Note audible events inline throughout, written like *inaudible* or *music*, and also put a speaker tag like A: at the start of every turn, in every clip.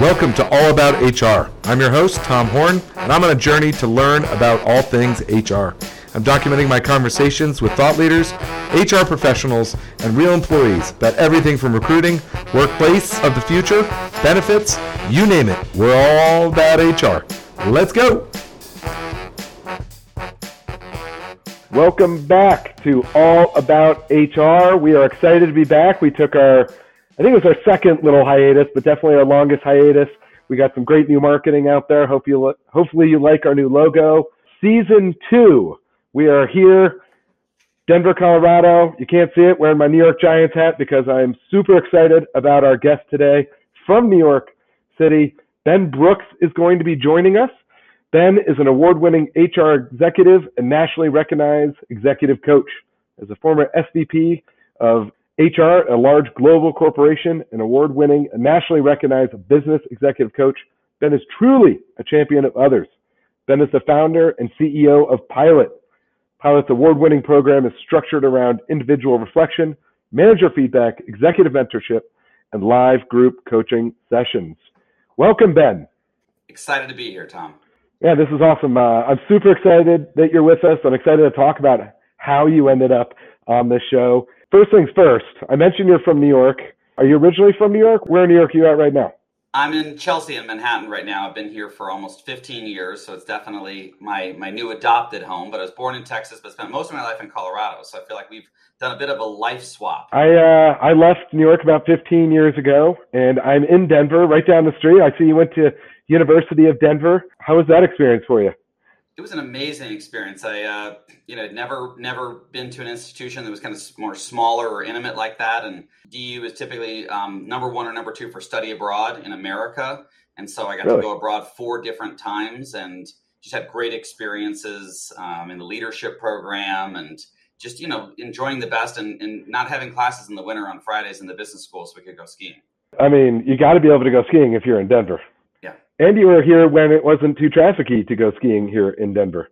A: Welcome to All About HR. I'm your host, Tom Horn, and I'm on a journey to learn about all things HR. I'm documenting my conversations with thought leaders, HR professionals, and real employees about everything from recruiting, workplace of the future, benefits, you name it. We're all about HR. Let's go. Welcome back to All About HR. We are excited to be back. We took our I think it was our second little hiatus, but definitely our longest hiatus. We got some great new marketing out there. Hope you hopefully you like our new logo. Season two, we are here, Denver, Colorado. You can't see it, wearing my New York Giants hat because I'm super excited about our guest today from New York City. Ben Brooks is going to be joining us. Ben is an award-winning HR executive and nationally recognized executive coach. As a former SVP of HR, a large global corporation, an award-winning, nationally recognized business executive coach, Ben is truly a champion of others. Ben is the founder and CEO of Pilot. Pilot's award-winning program is structured around individual reflection, manager feedback, executive mentorship, and live group coaching sessions. Welcome, Ben.
B: Excited to be here, Tom.
A: Yeah, this is awesome. Uh, I'm super excited that you're with us. I'm excited to talk about how you ended up on this show. First things first, I mentioned you're from New York. Are you originally from New York? Where in New York are you at right now?
B: I'm in Chelsea in Manhattan right now. I've been here for almost 15 years, so it's definitely my my new adopted home. But I was born in Texas, but spent most of my life in Colorado. So I feel like we've done a bit of a life swap.
A: I uh, I left New York about 15 years ago, and I'm in Denver, right down the street. I see you went to University of Denver. How was that experience for you?
B: It was an amazing experience. I, uh, you know, never never been to an institution that was kind of more smaller or intimate like that. And DU is typically um, number one or number two for study abroad in America. And so I got really? to go abroad four different times and just had great experiences um, in the leadership program and just you know enjoying the best and, and not having classes in the winter on Fridays in the business school so we could go skiing.
A: I mean, you got to be able to go skiing if you're in Denver. And you were here when it wasn't too trafficy to go skiing here in Denver.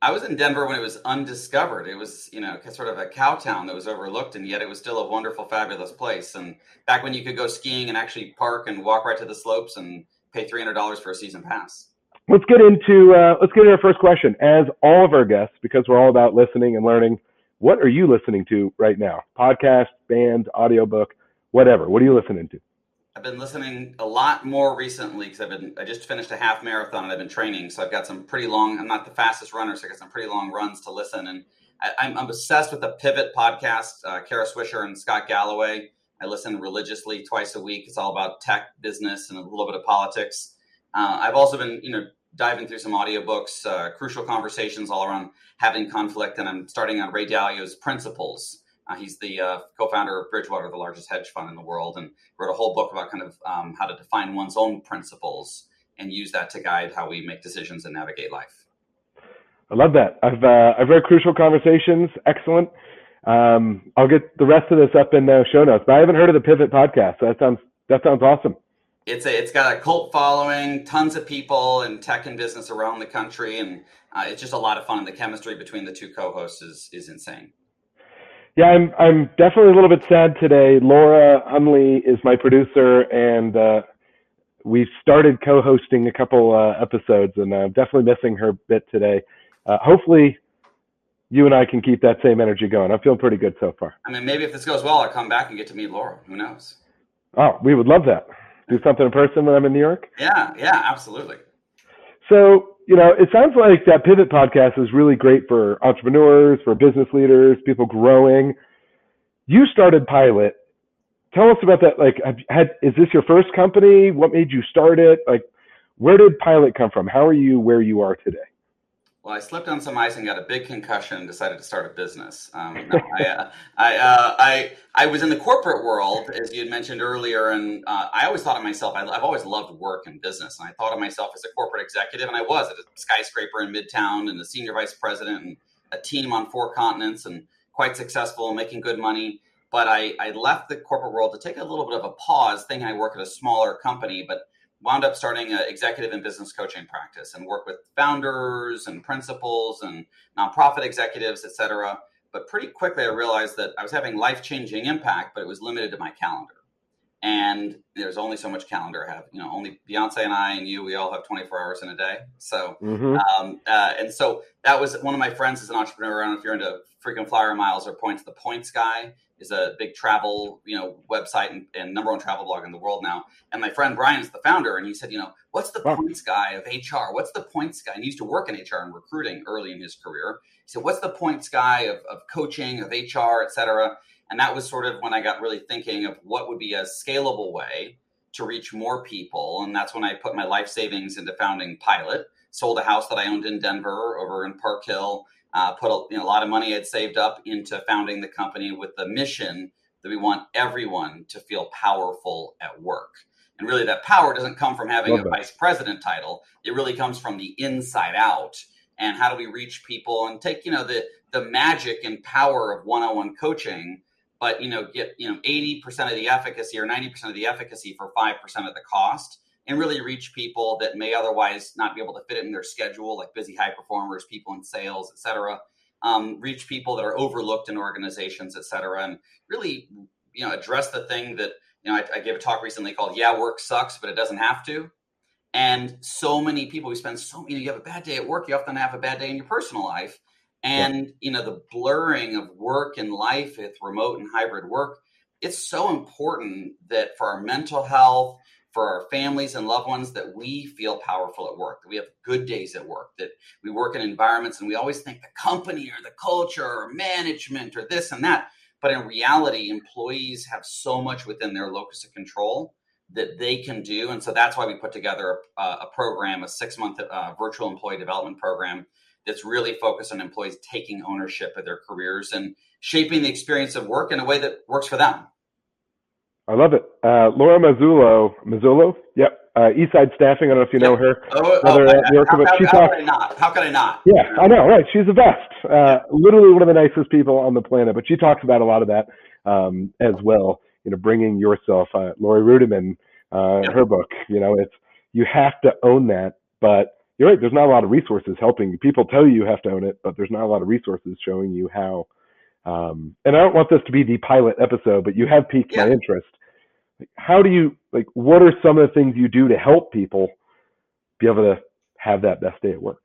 B: I was in Denver when it was undiscovered. It was, you know, sort of a cow town that was overlooked, and yet it was still a wonderful, fabulous place. And back when you could go skiing and actually park and walk right to the slopes and pay three hundred dollars for a season pass.
A: Let's get into uh, let's get into our first question. As all of our guests, because we're all about listening and learning, what are you listening to right now? Podcast, band, audiobook, whatever. What are you listening to?
B: I've been listening a lot more recently because I've been I just finished a half marathon and I've been training, so I've got some pretty long. I'm not the fastest runner, so I got some pretty long runs to listen. And I, am obsessed with the Pivot podcast. Uh, Kara Swisher and Scott Galloway. I listen religiously twice a week. It's all about tech, business, and a little bit of politics. Uh, I've also been, you know, diving through some audiobooks, uh, crucial conversations all around having conflict, and I'm starting on Ray Dalio's Principles uh, he's the uh, co-founder of Bridgewater, the largest hedge fund in the world, and wrote a whole book about kind of um, how to define one's own principles and use that to guide how we make decisions and navigate life.
A: I love that. I've uh, I've read Crucial Conversations. Excellent. Um, I'll get the rest of this up in the show notes, but I haven't heard of the Pivot podcast. So that sounds that sounds awesome.
B: It's a it's got a cult following, tons of people in tech and business around the country, and uh, it's just a lot of fun. The chemistry between the two co-hosts is is insane.
A: Yeah, I'm I'm definitely a little bit sad today. Laura Hunley is my producer, and uh, we started co-hosting a couple uh, episodes, and I'm definitely missing her bit today. Uh, hopefully, you and I can keep that same energy going. I'm feeling pretty good so far.
B: I mean, maybe if this goes well, I'll come back and get to meet Laura. Who knows?
A: Oh, we would love that. Do something in person when I'm in New York.
B: Yeah, yeah, absolutely.
A: So you know, it sounds like that Pivot podcast is really great for entrepreneurs, for business leaders, people growing. You started Pilot. Tell us about that. Like, had is this your first company? What made you start it? Like, where did Pilot come from? How are you where you are today?
B: Well, I slipped on some ice and got a big concussion and decided to start a business. Um, no, I, uh, I, uh, I, I was in the corporate world, as you had mentioned earlier, and uh, I always thought of myself, I, have always loved work and business. And I thought of myself as a corporate executive, and I was at a skyscraper in Midtown and a senior vice president and a team on four continents and quite successful and making good money. But I, I left the corporate world to take a little bit of a pause, thinking I work at a smaller company. But wound up starting an executive and business coaching practice and work with founders and principals and nonprofit executives, et cetera. But pretty quickly, I realized that I was having life changing impact, but it was limited to my calendar. And there's only so much calendar I have. You know, only Beyonce and I and you, we all have 24 hours in a day. So, mm-hmm. um, uh, and so that was one of my friends is an entrepreneur. I don't know if you're into freaking flyer miles or points. The Points guy is a big travel, you know, website and, and, number one travel blog in the world now. And my friend Brian's the founder, and he said, you know, what's the wow. Points guy of HR? What's the Points guy? And he used to work in HR and recruiting early in his career. He said, what's the Points guy of, of coaching, of HR, et cetera? And that was sort of when I got really thinking of what would be a scalable way to reach more people. And that's when I put my life savings into founding Pilot, sold a house that I owned in Denver over in Park Hill, uh, put a, you know, a lot of money I'd saved up into founding the company with the mission that we want everyone to feel powerful at work. And really, that power doesn't come from having Love a that. vice president title. It really comes from the inside out. And how do we reach people and take, you know, the the magic and power of one-on-one coaching but you know get you know 80% of the efficacy or 90% of the efficacy for 5% of the cost and really reach people that may otherwise not be able to fit it in their schedule like busy high performers people in sales etc um, reach people that are overlooked in organizations etc and really you know address the thing that you know I, I gave a talk recently called yeah work sucks but it doesn't have to. And so many people we spend so you know you have a bad day at work you often have a bad day in your personal life and yeah. you know the blurring of work and life with remote and hybrid work it's so important that for our mental health for our families and loved ones that we feel powerful at work that we have good days at work that we work in environments and we always think the company or the culture or management or this and that but in reality employees have so much within their locus of control that they can do and so that's why we put together a, a program a six month uh, virtual employee development program that's really focused on employees taking ownership of their careers and shaping the experience of work in a way that works for them.
A: I love it. Uh, Laura Mazzullo, Mazzullo, yep, uh, Eastside Staffing. I don't know if you know her.
B: Oh, oh, uh, how, how, how could I not? How could I not?
A: Yeah, I know, right? She's the best. Uh, literally one of the nicest people on the planet. But she talks about a lot of that um, as well. You know, bringing yourself. Uh, Laurie Ruettimann, uh, yep. her book. You know, it's you have to own that, but you're right. There's not a lot of resources helping. People tell you you have to own it, but there's not a lot of resources showing you how. Um, and I don't want this to be the pilot episode, but you have piqued yeah. my interest. How do you like? What are some of the things you do to help people be able to have that best day at work?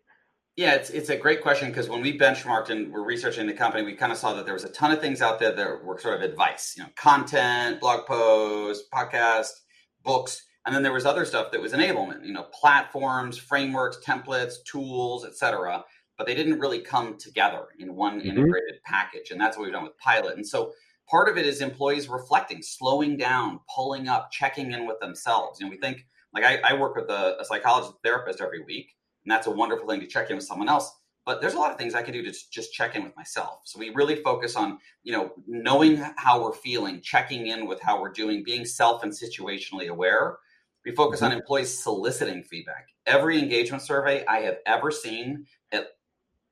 B: Yeah, it's it's a great question because when we benchmarked and we're researching the company, we kind of saw that there was a ton of things out there that were sort of advice, you know, content, blog posts, podcast, books and then there was other stuff that was enablement, you know, platforms, frameworks, templates, tools, etc. But they didn't really come together in one mm-hmm. integrated package. And that's what we've done with Pilot. And so part of it is employees reflecting, slowing down, pulling up, checking in with themselves. You know, we think like I, I work with a, a psychologist therapist every week, and that's a wonderful thing to check in with someone else but there's a lot of things I can do to just check in with myself. So we really focus on, you know, knowing how we're feeling, checking in with how we're doing, being self and situationally aware, we focus on mm-hmm. employees soliciting feedback. Every engagement survey I have ever seen at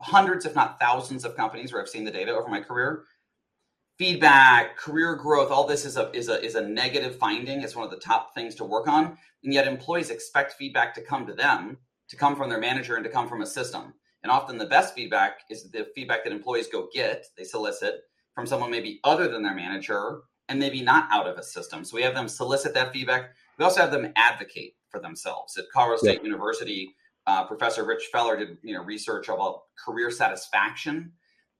B: hundreds, if not thousands, of companies where I've seen the data over my career, feedback, career growth, all this is a is a is a negative finding. It's one of the top things to work on. And yet employees expect feedback to come to them, to come from their manager and to come from a system. And often the best feedback is the feedback that employees go get, they solicit from someone maybe other than their manager and maybe not out of a system. So we have them solicit that feedback we also have them advocate for themselves. At Colorado State yeah. University, uh, Professor Rich Feller did you know research about career satisfaction,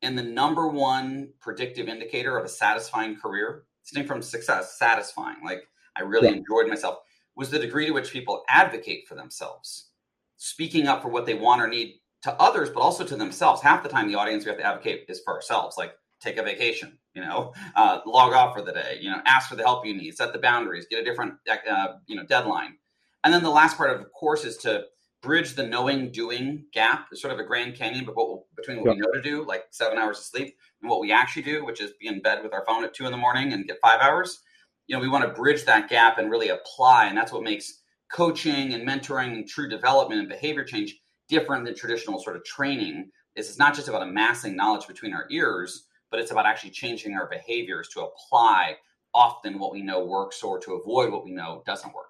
B: and the number one predictive indicator of a satisfying career, distinct from success, satisfying, like I really yeah. enjoyed myself, was the degree to which people advocate for themselves, speaking up for what they want or need to others, but also to themselves. Half the time, the audience we have to advocate is for ourselves, like take a vacation, you know, uh, log off for the day, you know, ask for the help you need, set the boundaries, get a different, uh, you know, deadline. And then the last part of the course is to bridge the knowing doing gap. It's sort of a Grand Canyon but between what we know to do, like seven hours of sleep, and what we actually do, which is be in bed with our phone at two in the morning and get five hours. You know, we want to bridge that gap and really apply. And that's what makes coaching and mentoring and true development and behavior change different than traditional sort of training. Is it's not just about amassing knowledge between our ears, but it's about actually changing our behaviors to apply often what we know works or to avoid what we know doesn't work.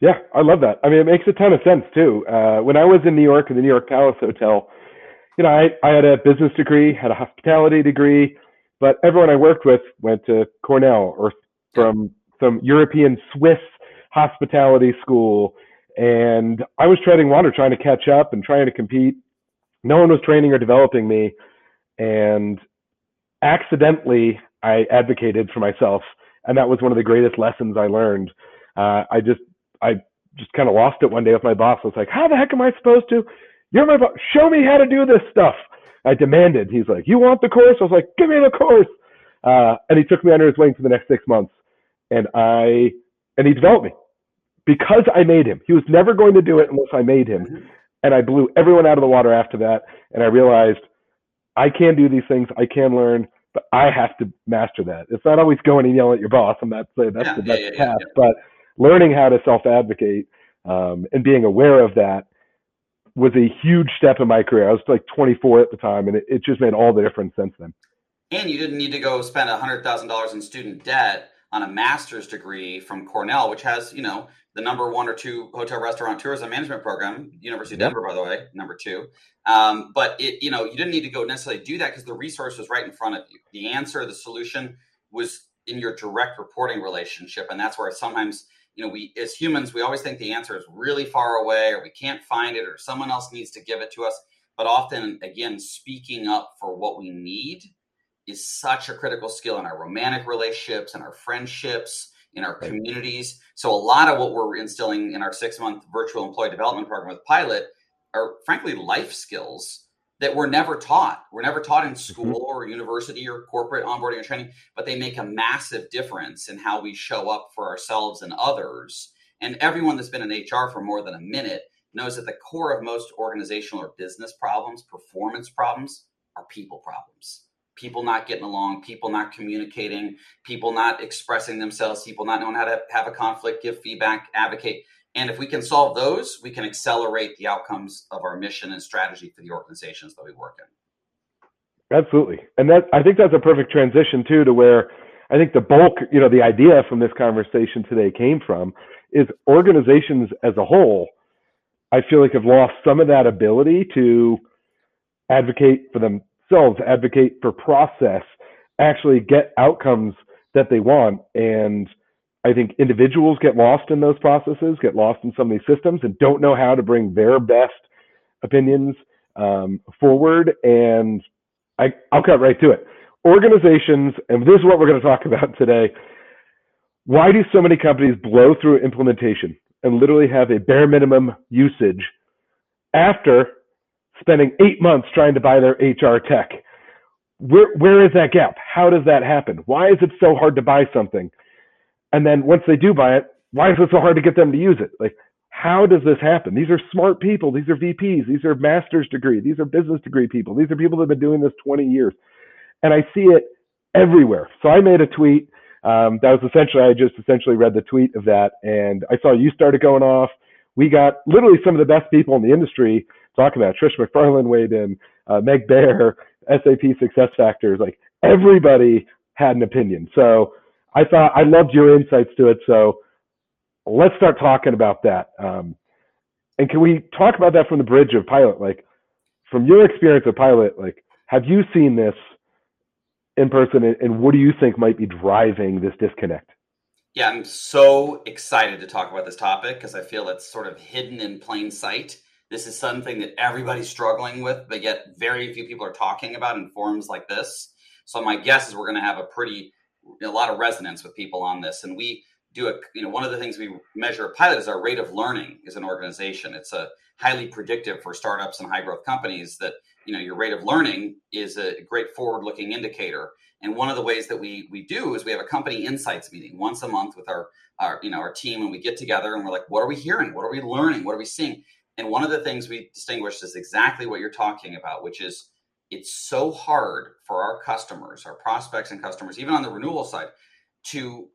A: Yeah, I love that. I mean, it makes a ton of sense too. Uh, when I was in New York in the New York Palace Hotel, you know, I, I had a business degree, had a hospitality degree, but everyone I worked with went to Cornell or from some European Swiss hospitality school. And I was treading water trying to catch up and trying to compete. No one was training or developing me. And accidentally, I advocated for myself. And that was one of the greatest lessons I learned. Uh, I just, I just kind of lost it one day with my boss. I was like, how the heck am I supposed to? You're my boss. Show me how to do this stuff. I demanded. He's like, you want the course? I was like, give me the course. Uh, and he took me under his wing for the next six months. And I, and he developed me because I made him. He was never going to do it unless I made him. Mm-hmm. And I blew everyone out of the water after that. And I realized I can do these things. I can learn, but I have to master that. It's not always going and yelling at your boss. I'm not saying that's yeah, the best yeah, yeah, path, but learning how to self advocate um, and being aware of that was a huge step in my career. I was like 24 at the time, and it, it just made all the difference since then.
B: And you didn't need to go spend $100,000 in student debt on a master's degree from Cornell, which has, you know, the number one or two hotel restaurant tourism management program, University of yep. Denver, by the way, number two. Um, but it, you know, you didn't need to go necessarily do that because the resource was right in front of you. The answer, the solution was in your direct reporting relationship. And that's where sometimes you know, we as humans, we always think the answer is really far away or we can't find it or someone else needs to give it to us. But often, again, speaking up for what we need is such a critical skill in our romantic relationships and our friendships, in our communities. So a lot of what we're instilling in our six month virtual employee development program with Pilot are frankly life skills that were never taught. We're never taught in mm-hmm. school or university or corporate onboarding or training, but they make a massive difference in how we show up for ourselves and others. And everyone that's been in HR for more than a minute knows that the core of most organizational or business problems, performance problems, are people problems. People not getting along, people not communicating, people not expressing themselves, people not knowing how to have a conflict, give feedback, advocate. And if we can solve those, we can accelerate the outcomes of our mission and strategy for the organizations that we work in.
A: Absolutely. And that I think that's a perfect transition too to where I think the bulk, you know, the idea from this conversation today came from is organizations as a whole, I feel like have lost some of that ability to advocate for themselves, advocate for process, actually get outcomes that they want. And I think individuals get lost in those processes, get lost in some of these systems, and don't know how to bring their best opinions um, forward. And I, I'll cut right to it. Organizations, and this is what we're going to talk *laughs* about today. Why do so many companies blow through implementation and literally have a bare minimum usage after spending eight months trying to buy their HR tech? Where, where is that gap? How does that happen? Why is it so hard to buy something? And then once they do buy it, why is it so hard to get them to use it? Like, how does this happen? These are smart people. These are VPs. These are master's degree. These are business degree people. These are people that have been doing this 20 years. And I see it everywhere. So I made a tweet. Um, that was essentially, I just essentially read the tweet of that. And I saw you started going off. We got literally some of the best people in the industry talking about. Trish McFarlane weighed in, uh, Meg Bear, SAP SuccessFactors. Like everybody had an opinion. So I thought I loved your insights to it. So let's start talking about that. Um, and can we talk about that from the bridge of pilot? Like from your experience of pilot, like have you seen this in person and, and what do you think might be driving this disconnect?
B: Yeah, I'm so excited to talk about this topic because I feel it's sort of hidden in plain sight. This is something that everybody's struggling with, but yet very few people are talking about in forums like this. So my guess is we're going to have a pretty a lot of resonance with people on this. And we do a, you know, one of the things we measure a pilot is our rate of learning as an organization. It's a highly predictive for startups and high growth companies that, you know, your rate of learning is a great forward looking indicator. And one of the ways that we we do is we have a company insights meeting once a month with our our you know our team and we get together and we're like, what are we hearing? What are we learning? What are we seeing? And one of the things we distinguish is exactly what you're talking about, which is it's so hard for our customers, our prospects and customers, even on the renewal side, to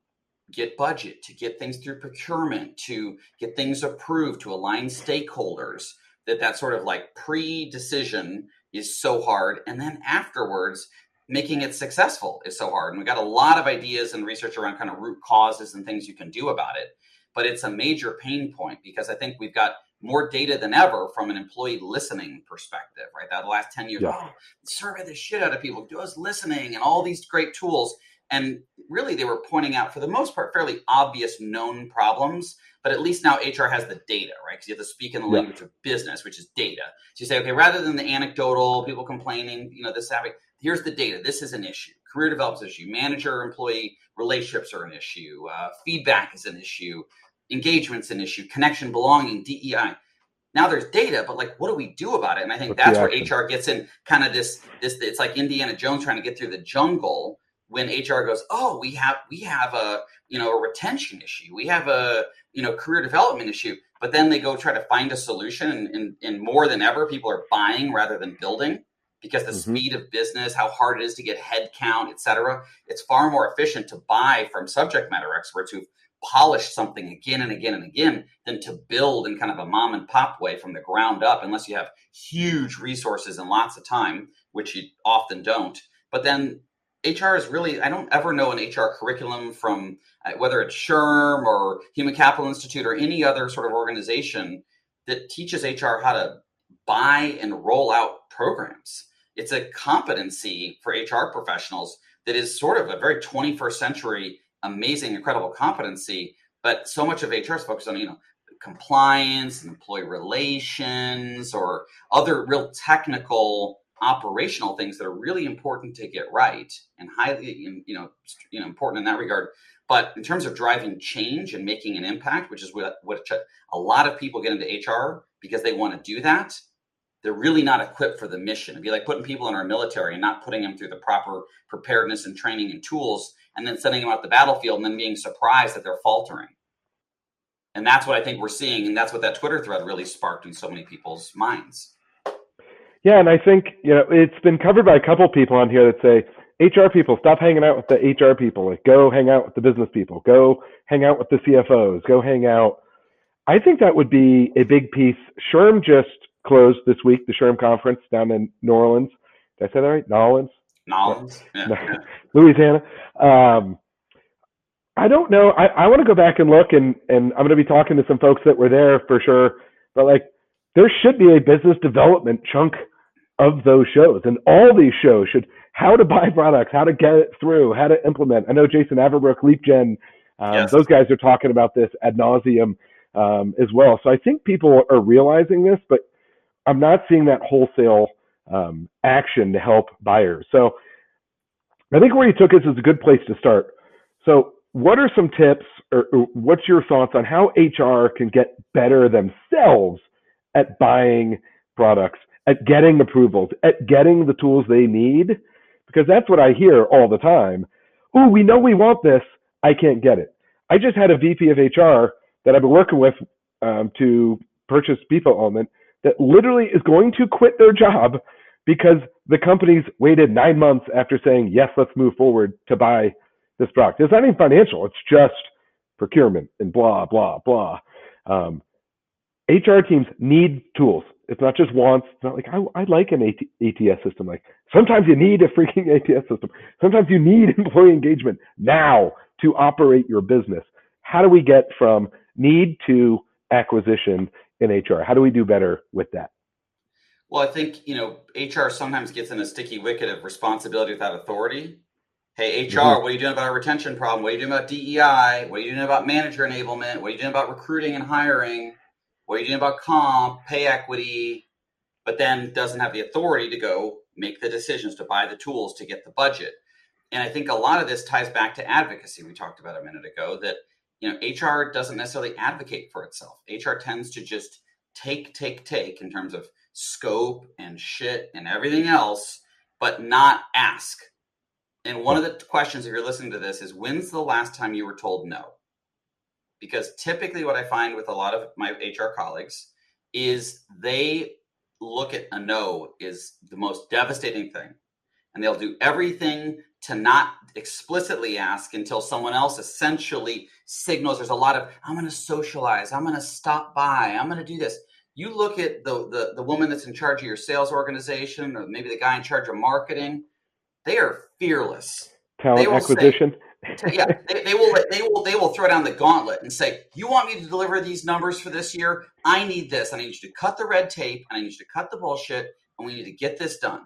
B: get budget, to get things through procurement, to get things approved, to align stakeholders. That that sort of like pre-decision is so hard, and then afterwards, making it successful is so hard. And we got a lot of ideas and research around kind of root causes and things you can do about it, but it's a major pain point because I think we've got more data than ever from an employee listening perspective, right? That last 10 years, yeah. oh, survey the shit out of people, do us listening and all these great tools. And really, they were pointing out, for the most part, fairly obvious known problems. But at least now HR has the data, right? Because you have to speak in the language of business, which is data. So you say, okay, rather than the anecdotal, people complaining, you know, this happening, here's the data. This is an issue. Career development issue. Manager employee relationships are an issue. Uh, feedback is an issue. Engagement's an issue. Connection, belonging, DEI now there's data but like what do we do about it and i think What's that's where hr gets in kind of this this it's like indiana jones trying to get through the jungle when hr goes oh we have we have a you know a retention issue we have a you know career development issue but then they go try to find a solution and, and, and more than ever people are buying rather than building because the mm-hmm. speed of business how hard it is to get head count et cetera it's far more efficient to buy from subject matter experts who've polish something again and again and again than to build in kind of a mom and pop way from the ground up, unless you have huge resources and lots of time, which you often don't. But then HR is really, I don't ever know an HR curriculum from uh, whether it's SHRM or Human Capital Institute or any other sort of organization that teaches HR how to buy and roll out programs. It's a competency for HR professionals that is sort of a very 21st century amazing, incredible competency, but so much of HR is focused on, you know, compliance and employee relations or other real technical operational things that are really important to get right and highly you know you know important in that regard. But in terms of driving change and making an impact which is what, what a lot of people get into hr because they want to do that they're really not equipped for the mission. It'd be like putting people in our military and not putting them through the proper preparedness and training and tools and then sending them out the battlefield and then being surprised that they're faltering. And that's what I think we're seeing. And that's what that Twitter thread really sparked in so many people's minds.
A: Yeah. And I think, you know, it's been covered by a couple people on here that say, HR people, stop hanging out with the HR people. Like, go hang out with the business people. Go hang out with the CFOs. Go hang out. I think that would be a big piece. SHRM just closed this week, the SHRM conference down in New Orleans. Did I say that right? New Orleans?
B: Nolans, yeah, *laughs*
A: Louisiana. Um, I don't know. I, I want to go back and look, and and I'm going to be talking to some folks that were there for sure. But like, there should be a business development chunk of those shows, and all these shows should how to buy products, how to get it through, how to implement. I know Jason Averbook, LeapGen, um, yes. those guys are talking about this ad nauseum um, as well. So I think people are realizing this, but I'm not seeing that wholesale um, action to help buyers. So I think where you took us is a good place to start. So what are some tips or, or what's your thoughts on how HR can get better themselves at buying products, at getting approvals, at getting the tools they need? Because that's what I hear all the time. Oh, we know we want this. I can't get it. I just had a VP of HR that I've been working with um, to purchase People Element that literally is going to quit their job because the companies waited nine months after saying, yes, let's move forward to buy this product. It's not even financial, it's just procurement and blah, blah, blah. Um, HR teams need tools. It's not just wants. It's not like I, I like an AT, ATS system. Like sometimes you need a freaking *laughs* ATS system. Sometimes you need *laughs* employee engagement now to operate your business. How do we get from need to acquisition in HR? How do we do better with that?
B: Well, I think, you know, HR sometimes gets in a sticky wicket of responsibility without authority. Hey, HR, mm-hmm. what are you doing about a retention problem? What are you doing about DEI? What are you doing about manager enablement? What are you doing about recruiting and hiring? What are you doing about comp, pay equity? But then doesn't have the authority to go make the decisions to buy the tools to get the budget. And I think a lot of this ties back to advocacy we talked about a minute ago that you know HR doesn't necessarily advocate for itself. HR tends to just take take take in terms of scope and shit and everything else, but not ask. And one of the questions, if you're listening to this, is when's the last time you were told no? Because typically, what I find with a lot of my HR colleagues is they look at a no is the most devastating thing. And they'll do everything to not explicitly ask until someone else essentially signals there's a lot of, I'm going to socialize, I'm going to stop by, I'm going to do this you look at the, the the woman that's in charge of your sales organization or maybe the guy in charge of marketing they are fearless.
A: Talent acquisition
B: say, *laughs* yeah they, they, will they will they will throw down the gauntlet and say you want me to deliver these numbers for this year? I need this. I need you to cut the red tape. And i need you to cut the bullshit and we need to get this done.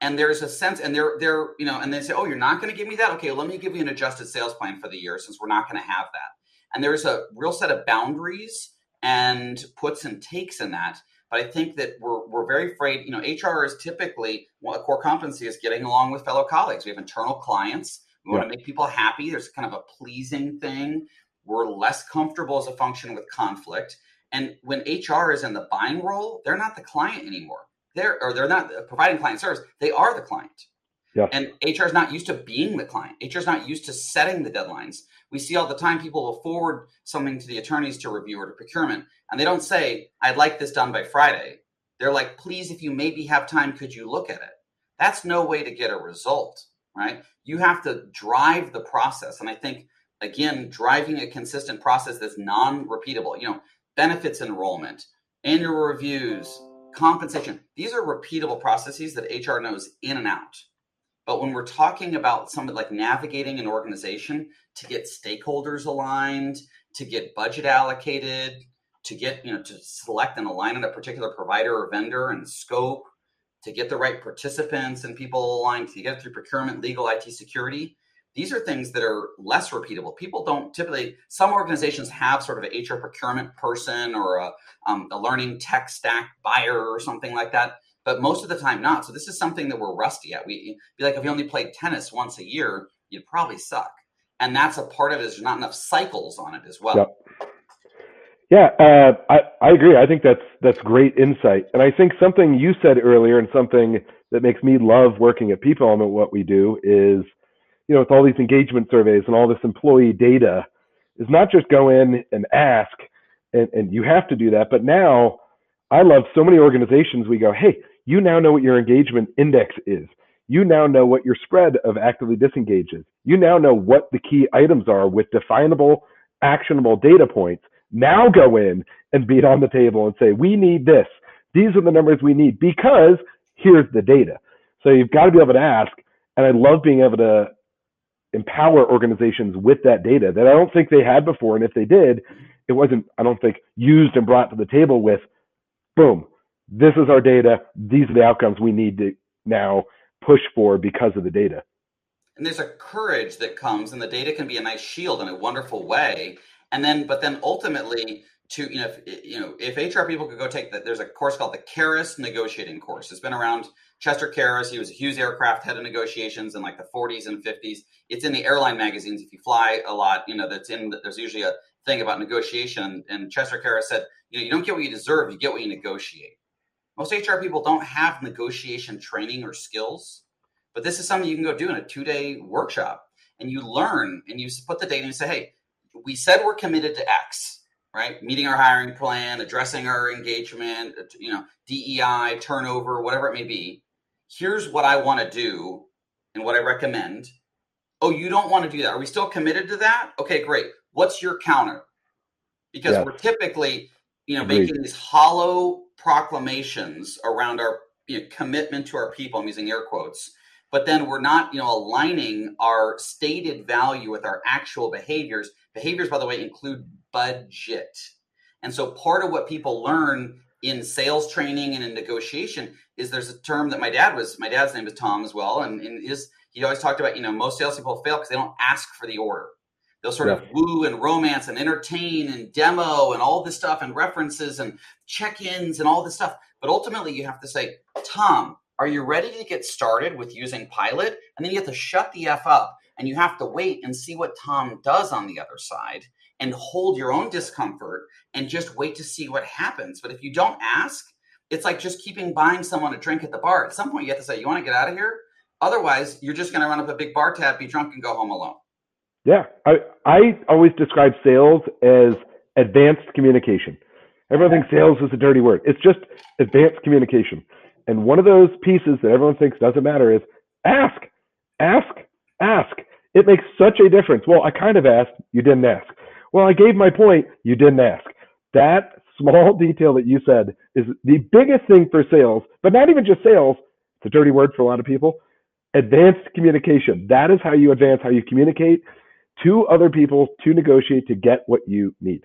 B: And there's a sense and they're they're you know and they say oh you're not going to give me that? Okay let me give you an adjusted sales plan for the year since we're not going to have that. And there's a real set of boundaries and puts and takes in that. But i think that we're, we're very afraid you know hr is typically well, a core competency is getting along with fellow colleagues. We have internal clients. We want to make people happy. There's kind of a pleasing thing. We're less comfortable as a function with conflict. And when hr is in the buying role they're not the client anymore. They're or they're not uh, providing client service. They are the client. Yeah. and hr is not used to being the client. Hr is not used to setting the deadlines we see all the time people will forward something to the attorneys to review or to procurement and they don't say i'd like this done by friday they're like please if you maybe have time could you look at it that's no way to get a result right you have to drive the process and i think again driving a consistent process that's non-repeatable you know benefits enrollment annual reviews compensation. These are repeatable processes that HR knows in and out. But when we're talking about something like navigating an organization to get stakeholders aligned, to get budget allocated, to get, you know, to select and align on a particular provider or vendor and scope, to get the right participants and people aligned, to get through procurement, legal, IT security, these are things that are less repeatable. People don't typically, some organizations have sort of an HR procurement person or a, um, a learning tech stack buyer or something like that, but most of the time not. So this is something that we're rusty at. We be like, if you only played tennis once a year, you'd probably suck. And that's a part of it is there's not enough cycles on it as well.
A: Yep. Yeah, uh, I, I agree. I think that's that's great insight, and I think something you said earlier, and something that makes me love working at People Element, what we do is you know, with all these engagement surveys and all this employee data, is not just go in and ask, and, and you have to do that. But now, I love so many organizations. We go, hey, you now know what your engagement index is. You now know what your spread of actively disengages. You now know what the key items are with definable, actionable data points. Now go in and beat on the table and say, we need this. These are the numbers we need because here's the data. So you've got to be able to ask. And I love being able to empower organizations with that data that I don't think they had before. And if they did, it wasn't, I don't think, used and brought to the table with, boom, this is our data. These are the outcomes we need to now push for because of the data.
B: And there's a courage that comes, and the data can be a nice shield in a wonderful way. And then, but then ultimately, to you know, if, you know, if HR people could go take that, there's a course called the Karrass negotiating course. It's been around Chester Karrass, he was a Hughes Aircraft head of negotiations in like the 40s and 50s. It's in the airline magazines. If you fly a lot, you know, that's in, there's usually a thing about negotiation. And Chester Karrass said, you know, you don't get what you deserve, you get what you negotiate. Most HR people don't have negotiation training or skills, but this is something you can go do in a two day workshop. And you learn and you put the data and say, hey, we said we're committed to X, right? Meeting our hiring plan, addressing our engagement, uh, you know, DEI, turnover, whatever it may be here's what I want to do and what I recommend. Oh, you don't want to do that. Are we still committed to that? Okay, great. What's your counter? Because yeah. we're typically, you know, Agreed. making these hollow proclamations around our you know, commitment to our people. I'm using air quotes, but then we're not, you know, aligning our stated value with our actual behaviors. Behaviors, by the way, include budget. And so part of what people learn in sales training and in negotiation is there's a term that my dad was my dad's name is Tom as well, and in his he always talked about you know most salespeople fail because they don't ask for the order. They'll sort yeah. of woo and romance and entertain and demo and all this stuff and references and check-ins and all this stuff. But ultimately, you have to say, Tom, are you ready to get started with using Pilot? And then you have to shut the f up and you have to wait and see what Tom does on the other side and hold your own discomfort and just wait to see what happens. But if you don't ask, it's like just keeping buying someone a drink at the bar. At some point, you have to say, "You want to get out of here." Otherwise, you're just going to run up a big bar tab, be drunk, and go home alone.
A: Yeah, I I always describe sales as advanced communication. Everyone thinks sales is a dirty word. It's just advanced communication. And one of those pieces that everyone thinks doesn't matter is ask, ask, ask. It makes such a difference. Well, I kind of asked, you didn't ask. Well, I gave my point, you didn't ask. That small *laughs* detail that you said is the biggest thing for sales, but not even just sales. It's a dirty word for a lot of people. Advanced communication. That is how you advance, how you communicate to other people to negotiate to get what you need.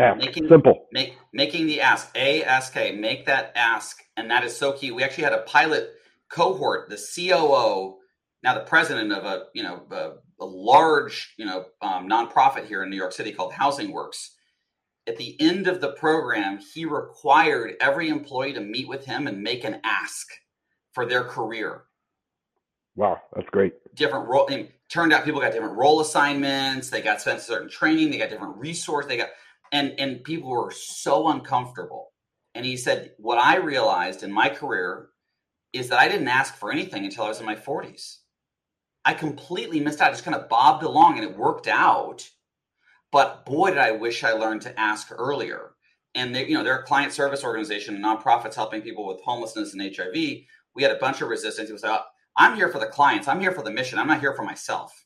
A: Ask. Making, Simple.
B: Make, making the ask. A, ask, A. Make that ask. And that is so key. We actually had a pilot cohort, the COO, now the president of a you know a, a large you know um, nonprofit here in New York City called Housing Works. At the end of the program, he required every employee to meet with him and make an ask for their career.
A: Wow, that's great.
B: Different role. Turned out people got different role assignments. They got spent certain training. They got different resource. They got and and people were so uncomfortable. And he said, what I realized in my career is that I didn't ask for anything until I was in my 40s. I completely missed out. Just kind of bobbed along and it worked out. But boy, did I wish I learned to ask earlier. And they, you know, they're a client service organization, nonprofits helping people with homelessness and HIV. We had a bunch of resistance. People say, oh, I'm here for the clients. I'm here for the mission. I'm not here for myself.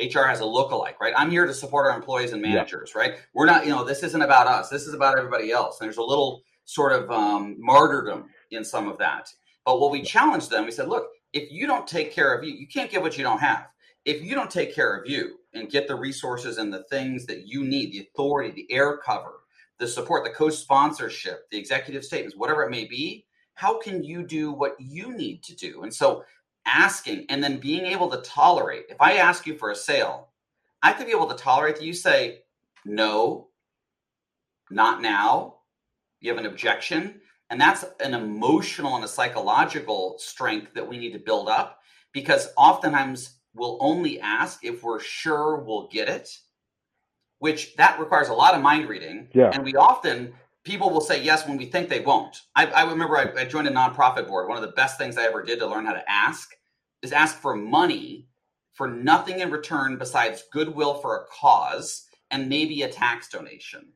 B: HR has a look-alike, right? I'm here to support our employees and managers, yeah. right? We're not, you know, this isn't about us. This is about everybody else. And there's a little sort of um, martyrdom in some of that. But what we challenged them, we said, look, if you don't take care of you, you can't get what you don't have. If you don't take care of you and get the resources and the things that you need, the authority, the air cover, the support, the co-sponsorship, the executive statements, whatever it may be, how can you do what you need to do? And so asking and then being able to tolerate. If I ask you for a sale, I have to be able to tolerate that you say, no, not now. You have an objection. And that's an emotional and a psychological strength that we need to build up because oftentimes we'll only ask if we're sure we'll get it, which that requires a lot of mind reading.
A: Yeah.
B: And we often, people will say yes when we think they won't. I, I remember I, I joined a nonprofit board. One of the best things I ever did to learn how to ask is ask for money for nothing in return besides goodwill for a cause and maybe a tax donation.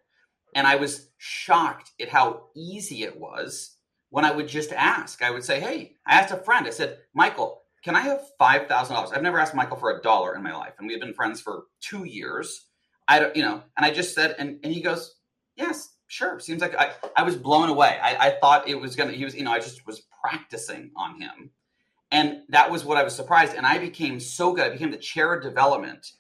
B: And I was shocked at how easy it was when I would just ask. I would say, Hey, I asked a friend, I said, Michael, can I have $5,000? I've never asked Michael for a dollar in my life. And we've been friends for two years. I don't, you know, and I just said, and, and he goes, Yes, sure. Seems like I, I was blown away. I, I thought it was going to, he was, you know, I just was practicing on him. And that was what I was surprised. And I became so good. I became the chair of development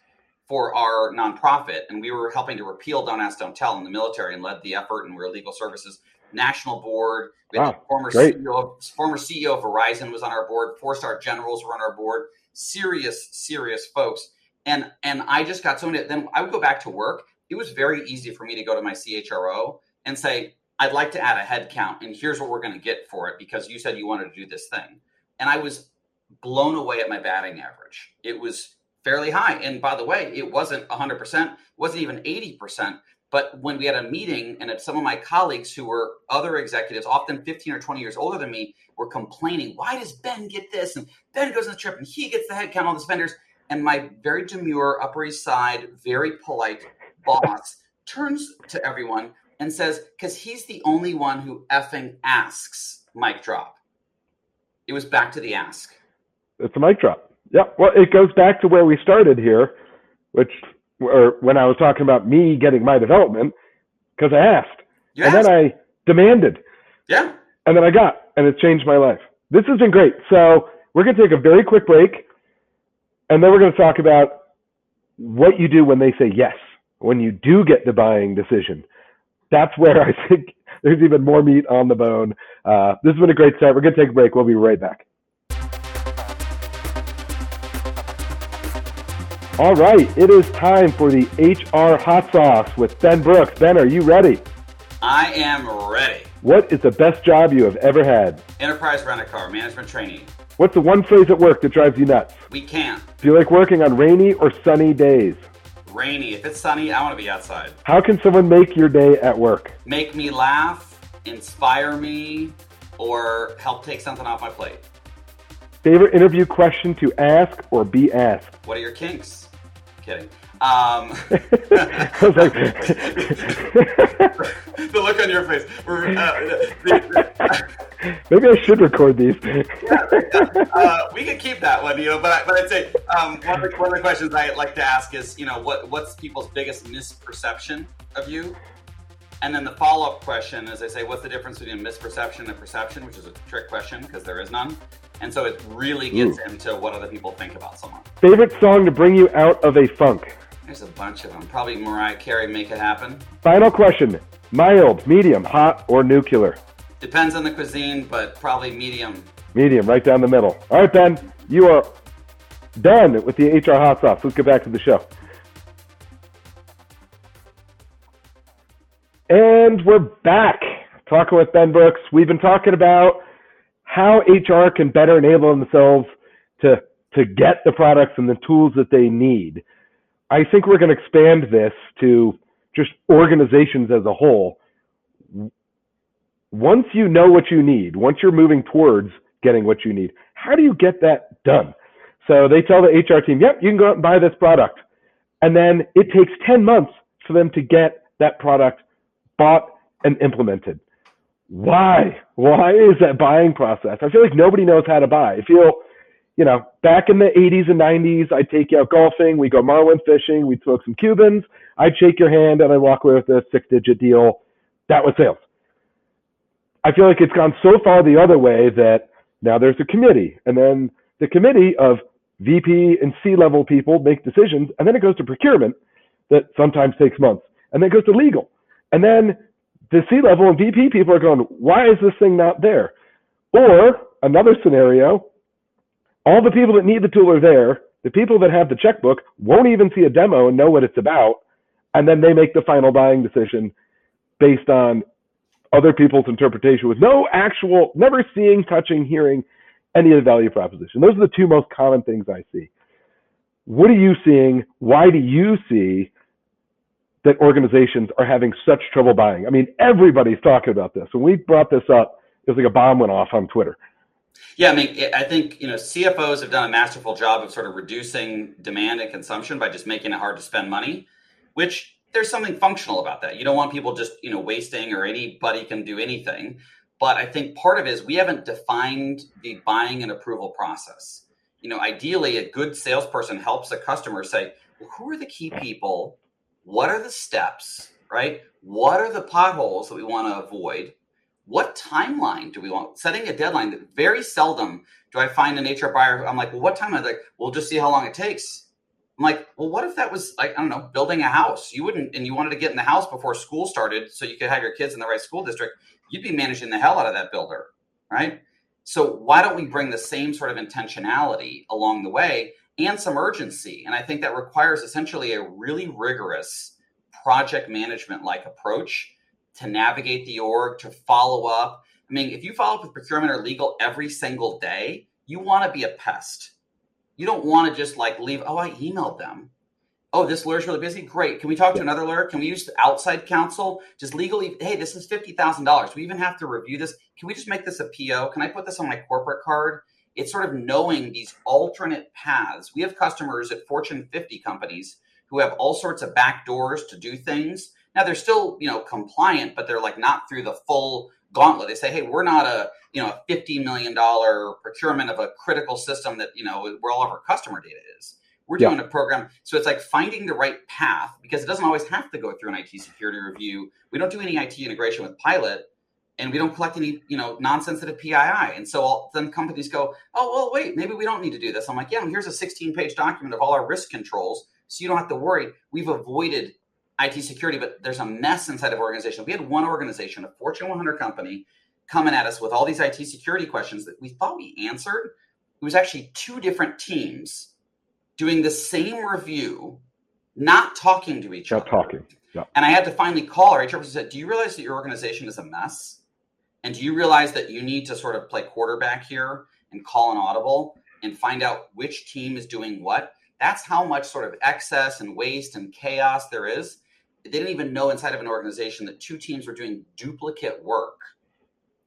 B: for our nonprofit, and we were helping to repeal Don't Ask, Don't Tell in the military and led the effort. And we are legal services national board. We wow, former CEO, of, former CEO of Verizon was on our board. Four star generals were on our board. Serious, serious folks. And and I just got so many. Then I would go back to work. It was very easy for me to go to my CHRO and say, "I'd like to add a head count, and here's what we're going to get for it because you said you wanted to do this thing." And I was blown away at my batting average. It was fairly high. And by the way, it wasn't 100%, it wasn't even 80%. But when we had a meeting, and some of my colleagues who were other executives, often 15 or 20 years older than me, were complaining, why does Ben get this? And Ben goes on the trip and he gets the head count on the spenders. And my very demure, Upper East Side, very polite boss turns to everyone and says, because he's the only one who effing asks, mic drop. It was back to the ask.
A: It's a mic drop. Yeah, well, it goes back to where we started here, which, or when I was talking about me getting my development, because I asked, you and asked. then I demanded.
B: Yeah.
A: And then I got, and it changed my life. This has been great. So we're going to take a very quick break, and then we're going to talk about what you do when they say yes, when you do get the buying decision. That's where I think *laughs* there's even more meat on the bone. Uh, this has been a great start. We're going to take a break. We'll be right back. All right, it is time for the HR Hot Sauce with Ben Brooks. Ben, are you ready?
B: I am ready.
A: What is the best job you have ever had?
B: Enterprise rent a car, management training.
A: What's the one phrase at work that drives you nuts?
B: We can't.
A: Do you like working on rainy or sunny days?
B: Rainy. If it's sunny, I want to be outside.
A: How can someone make your day at work?
B: Make me laugh, inspire me, or help take something off my plate.
A: Favorite interview question to ask or be asked?
B: What are your kinks? kidding. Um, *laughs* *laughs* the look on your face.
A: Uh, *laughs* Maybe I should record these.
B: yeah, uh, we could keep that one, you know. But I, but I'd say um, one, of the, one of the questions I like to ask is, you know, what what's people's biggest misperception of you? And then the follow up question is, I say, what's the difference between misperception and perception, which is a trick question because there is none. And so it really gets Ooh. into what other people think about someone.
A: Favorite song to bring you out of a funk?
B: There's a bunch of them. Probably Mariah Carey, Make It Happen.
A: Final question mild, medium, hot, or nuclear?
B: Depends on the cuisine, but probably medium.
A: Medium, right down the middle. All right, Ben, you are done with the HR hot sauce. Let's get back to the show. And we're back talking with Ben Brooks. We've been talking about how HR can better enable themselves to, to get the products and the tools that they need. I think we're going to expand this to just organizations as a whole. Once you know what you need, once you're moving towards getting what you need, how do you get that done? So they tell the HR team, yep, you can go out and buy this product. And then it takes 10 months for them to get that product bought and implemented. Why? Why is that buying process? I feel like nobody knows how to buy. I feel, you know, back in the 80s and 90s, I'd take you out golfing, we'd go marlin fishing, we'd smoke some Cubans, I'd shake your hand, and I'd walk away with a six digit deal. That was sales. I feel like it's gone so far the other way that now there's a committee, and then the committee of VP and C level people make decisions, and then it goes to procurement that sometimes takes months, and then it goes to legal. And then the C level and VP people are going, why is this thing not there? Or another scenario, all the people that need the tool are there. The people that have the checkbook won't even see a demo and know what it's about. And then they make the final buying decision based on other people's interpretation with no actual, never seeing, touching, hearing any of the value proposition. Those are the two most common things I see. What are you seeing? Why do you see that organizations are having such trouble buying? I mean, everybody's talking about this. When we brought this up, it was like a bomb went off on Twitter.
B: Yeah, I mean, I think you know CFOs have done a masterful job of sort of reducing demand and consumption by just making it hard to spend money, which there's something functional about that. You don't want people just you know wasting or anybody can do anything. But I think part of it is we haven't defined the buying and approval process. You know, ideally, a good salesperson helps a customer say, well, who are the key people? What are the steps, right? What are the potholes that we want to avoid? What timeline do we want? Setting a deadline that very seldom do I find an HR buyer. I'm like, well, what time? I'm like, we'll just see how long it takes. I'm like, well, what if that was like, I don't know, building a house? You wouldn't, and you wanted to get in the house before school started so you could have your kids in the right school district you'd be managing the hell out of that builder, right? So why don't we bring the same sort of intentionality along the way and some urgency? And I think that requires essentially a really rigorous project management like approach to navigate the org, to follow up. I mean, if you follow up with procurement or legal every single day, you want to be a pest. You don't want to just like leave, oh, I emailed them oh, this lawyer's really busy. Great. Can we talk to another lawyer? Can we use outside counsel? Just legally, hey, this is $50,000. We even have to review this. Can we just make this a PO? Can I put this on my corporate card? It's sort of knowing these alternate paths. We have customers at Fortune 50 companies who have all sorts of back doors to do things. Now they're still, you know, compliant, but they're like not through the full gauntlet. They say, hey, we're not a, you know, a $50 million procurement of a critical system that, you know, where all of our customer data is we're doing yeah. a program. So it's like finding the right path because it doesn't always have to go through an IT security review. We don't do any IT integration with Pilot and we don't collect any, you know, non-sensitive PII. And so all, then companies go, oh, well, wait, maybe we don't need to do this. I'm like, yeah, here's a 16 page document of all our risk controls. So you don't have to worry. We've avoided IT security, but there's a mess inside of organization. We had one organization, a Fortune 100 company, coming at us with all these IT security questions that we thought we answered. It was actually two different teams doing the same review, not talking to each
A: not
B: other.
A: talking. Yeah.
B: And I had to finally call our HR and said, Do you realize that your organization is a mess? And do you realize that you need to sort of play quarterback here and call an audible and find out which team is doing what? That's how much sort of excess and waste and chaos there is. They didn't even know inside of an organization that two teams were doing duplicate work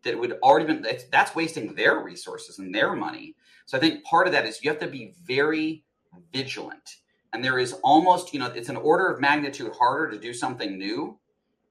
B: that would already been that's wasting their resources and their money. So I think part of that is you have to be very vigilant. And there is almost, you know, it's an order of magnitude harder to do something new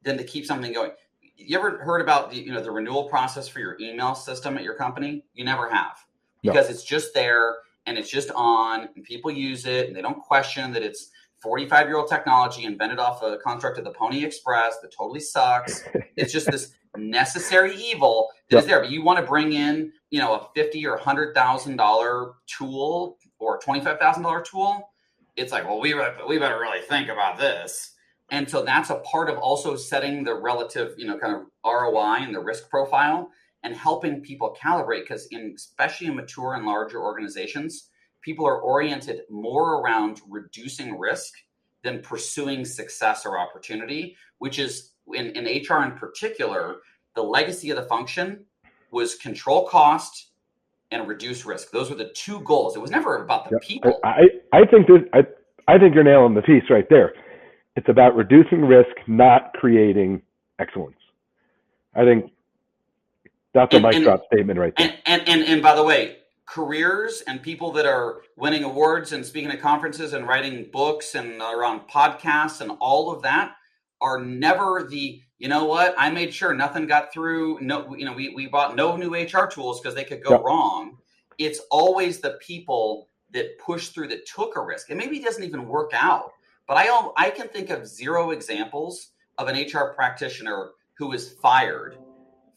B: than to keep something going. You ever heard about the, you know, the renewal process for your email system at your company? You never have because no. it's just there and it's just on and people use it and they don't question that it's 45 year old technology invented off a construct of the Pony Express that totally sucks. *laughs* it's just this necessary evil that yep. is there. But you want to bring in, you know, a fifty or hundred thousand dollar tool or $25,000 tool, it's like, well, we, we better really think about this. And so that's a part of also setting the relative, you know, kind of ROI and the risk profile and helping people calibrate because in especially in mature and larger organizations people are oriented more around reducing risk than pursuing success or opportunity which is in, in hr in particular the legacy of the function was control cost and reduce risk. Those were the two goals. It was never about the people.
A: I i think this i i think you're nailing the piece right there. It's about reducing risk not creating excellence. I think that's a mic drop statement right
B: there. And, and, and, and by the way, careers and people that are winning awards and speaking at conferences and writing books and are on podcasts and all of that are never the you know what i made sure nothing got through no you know we, we bought no new hr tools because they could go yep. wrong it's always the people that push through that took a risk and maybe it doesn't even work out but i all i can think of zero examples of an hr practitioner who was fired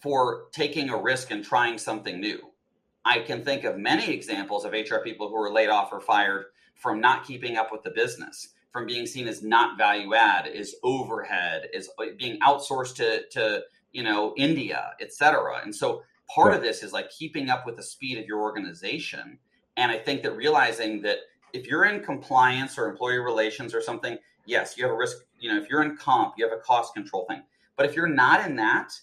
B: for taking a risk and trying something new. I can think of many examples of HR people who were laid off or fired from not keeping up with the business, from being seen as not value add, is overhead, is uh, being outsourced to, to you know India, et cetera. And so part right. of this is like keeping up with the speed of your organization. And I think that realizing that if you're in compliance or employee relations or something, yes, you have a risk. You know, if you're in comp, you have a cost control thing. But if you're not in that,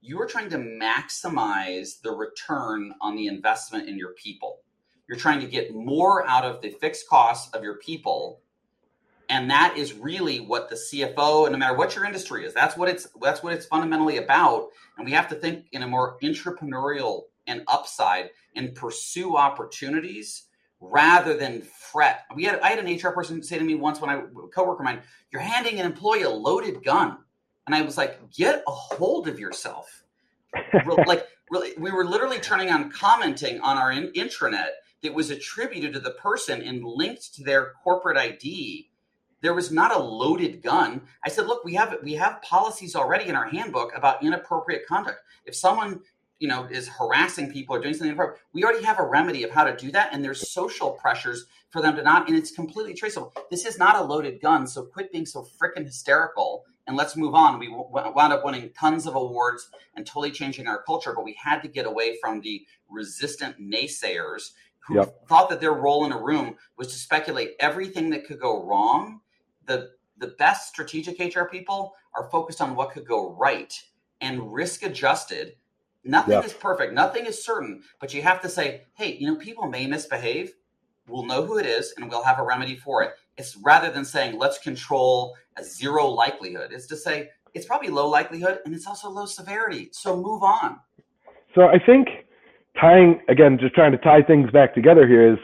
B: you are trying to maximize the return on the investment in your people. You're trying to get more out of the fixed costs of your people. And that is really what the CFO, and no matter what your industry is, that's what it's that's what it's fundamentally about. And we have to think in a more entrepreneurial and upside and pursue opportunities rather than fret. We had I had an HR person say to me once when I coworker of mine, "You're handing an employee a loaded gun." And I was like, get a hold of yourself. *laughs* like, really, we were literally turning on commenting on our in- intranet that was attributed to the person and linked to their corporate ID. There was not a loaded gun. I said, look, we have we have policies already in our handbook about inappropriate conduct. If someone you know is harassing people or doing something inappropriate, we already have a remedy of how to do that. And there's social pressures for them to not, and it's completely traceable. This is not a loaded gun, so quit being so freaking hysterical and let's move on. We wound up winning tons of awards and totally changing our culture, but we had to get away from the resistant naysayers who yep. thought that their role in a room was to speculate everything that could go wrong. The the best strategic HR people are focused on what could go right and risk adjusted. Nothing yep. is perfect, nothing is certain, but you have to say, hey, you know, people may misbehave. We'll know who it is and we'll have a remedy for it. It's rather than saying let's control a zero likelihood, is to say it's probably low likelihood and it's also low severity. So move on.
A: So I think tying again, just trying to tie things back together here is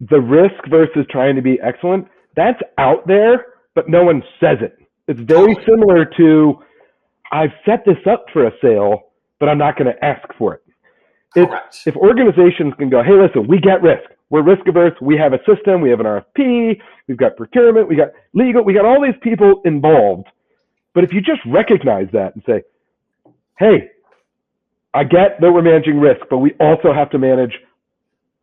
A: the risk versus trying to be excellent. That's out there, but no one says it. It's very totally. similar to I've set this up for a sale, but I'm not going to ask for it. Correct. If, if organizations can go, hey, listen, we get risk. We're risk averse. We have a system. We have an RFP. We've got procurement. We got legal. We got all these people involved. But if you just recognize that and say, hey, I get that we're managing risk, but we also have to manage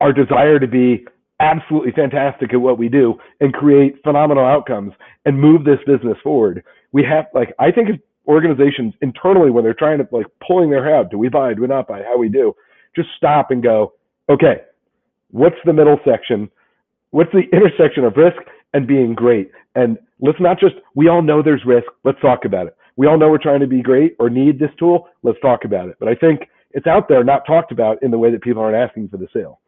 A: our desire to be absolutely fantastic at what we do and create phenomenal outcomes and move this business forward. We have like I think organizations internally when they're trying to like pulling their hair out, do we buy, do we not buy, how we do, just stop and go, okay, what's the middle section? What's the *laughs* intersection of risk and being great? And let's not just, we all know there's risk. Let's talk about it. We all know we're trying to be great or need this tool. Let's talk about it. But I think it's out there, not talked about in the way that people aren't asking for the sale.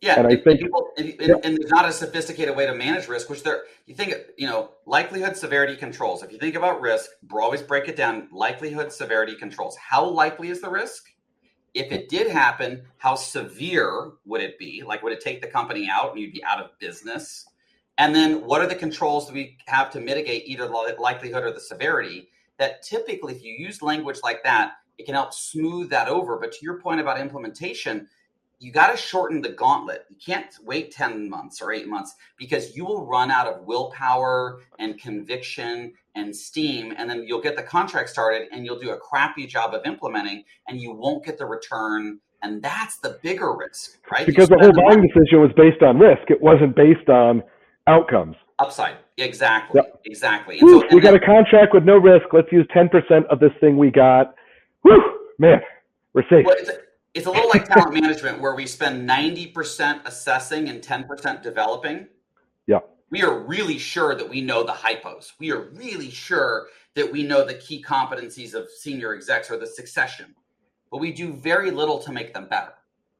B: Yeah, and I think, people, and, yeah. and, there's not a sophisticated way to manage risk. Which there, you think, you know, likelihood, severity, controls. If you think about risk, always break it down: likelihood, severity, controls. How likely is the risk? If it did happen, how severe would it be? Like, would it take the company out and you'd be out of business? And then, what are the controls we have to mitigate either the likelihood or the severity? That typically, if you use language like that, it can help smooth that over. But to your point about implementation, you got to shorten the gauntlet. You can't wait 10 months or eight months because you will run out of willpower and conviction and steam. And then you'll get the contract started and you'll do a crappy job of implementing and you won't get the return. And that's the bigger risk, right?
A: Because the whole buying decision was based on risk, it wasn't based on outcomes.
B: Upside. Exactly. Yep. Exactly.
A: Woo, so, we got a contract with no risk. Let's use 10% of this thing we got. Whew, man we're safe.
B: Well, it's, a, it's a little like talent management where we spend 90% assessing and 10% developing.
A: Yeah.
B: We are really sure that we know the hypos. We are really sure that we know the key competencies of senior execs or the succession, but we do very little to make them better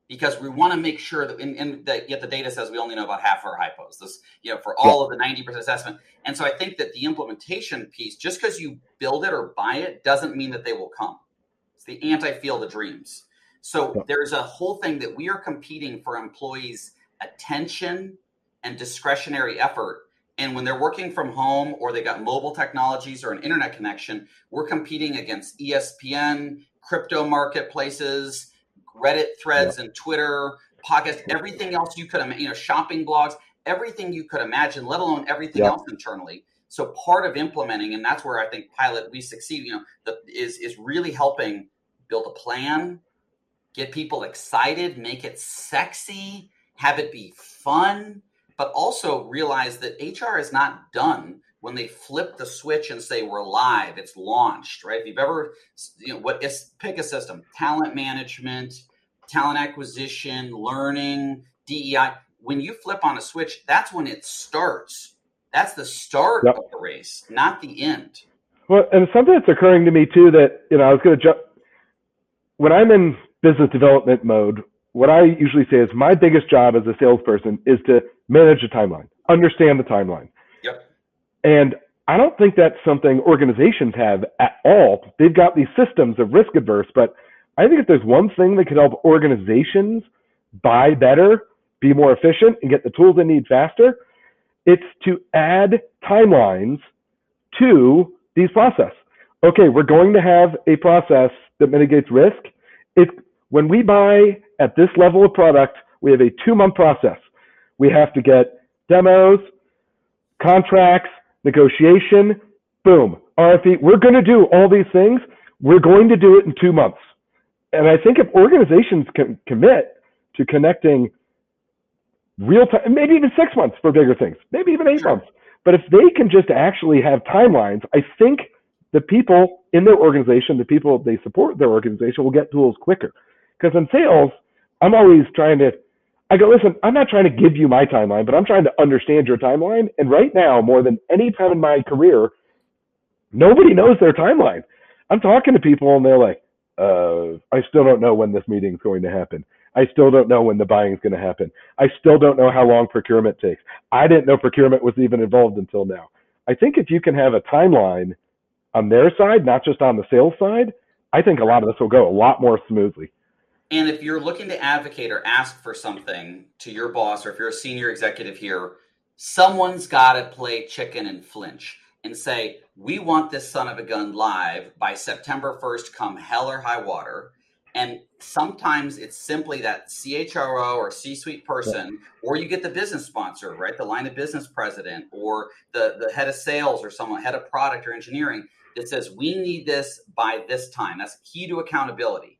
B: because we want to make sure that in, that yet the data says we only know about half our hypos this you know for all of the 90% assessment. And so i think that the implementation piece just because you build it or buy it doesn't mean that they will come. It's the anti-field of dreams. So there's a whole thing that we are competing for employees attention and discretionary effort and when they're working from home or they got mobile technologies or an internet connection we're competing against espn crypto marketplaces Reddit threads yeah. and Twitter, podcast, everything else you could, you know, shopping blogs, everything you could imagine, let alone everything yeah. else internally. So part of implementing, and that's where I think pilot we succeed. You know, the, is is really helping build a plan, get people excited, make it sexy, have it be fun, but also realize that HR is not done when they flip the switch and say we're live, it's launched, right? If you've ever, you know, what is pick a system, talent management, talent acquisition, learning, DEI. When you flip on a switch, that's when it starts. That's the start yep. of the race, not the end.
A: Well, and something that's occurring to me too that you know I was going to jump when I'm in business development mode. What I usually say is my biggest job as a salesperson is to manage the timeline, understand the timeline Yep. and I don't think that's something organizations have at all. They've got these systems of risk adverse, but I think if there's one thing that could help organizations buy better, be more efficient, and get the tools they need faster, it's to add timelines to these process. Okay, we're going to have a process that mitigates risk. If when we buy at this level of product, we have a two month process. We have to get demos, contracts, negotiation, boom, RFP. We're going to do all these things. We're going to do it in two months. And I think if organizations can commit to connecting real time, maybe even six months for bigger things, maybe even eight sure. months. But if they can just actually have timelines, I think the people in their organization, the people they support their organization will get tools quicker. Because in sales, I'm always trying to I go, listen, I'm not trying to give you my timeline, but I'm trying to understand your timeline. And right now, more than any time in my career, nobody knows their timeline. I'm talking to people and they're like, uh, I still don't know when this meeting is going to happen. I still don't know when the buying is going to happen. I still don't know how long procurement takes. I didn't know procurement was even involved until now. I think if you can have a timeline on their side, not just on the sales side, I think a lot of this will go a lot more smoothly.
B: And if you're looking to advocate or ask for something to your boss, or if you're a senior executive here, someone's got to play chicken and flinch and say, we want this son of a gun live by September 1st, come hell or high water. And sometimes it's simply that CHRO or C suite person, or you get the business sponsor, right? The line of business president, or the, the head of sales, or someone, head of product or engineering that says, we need this by this time. That's key to accountability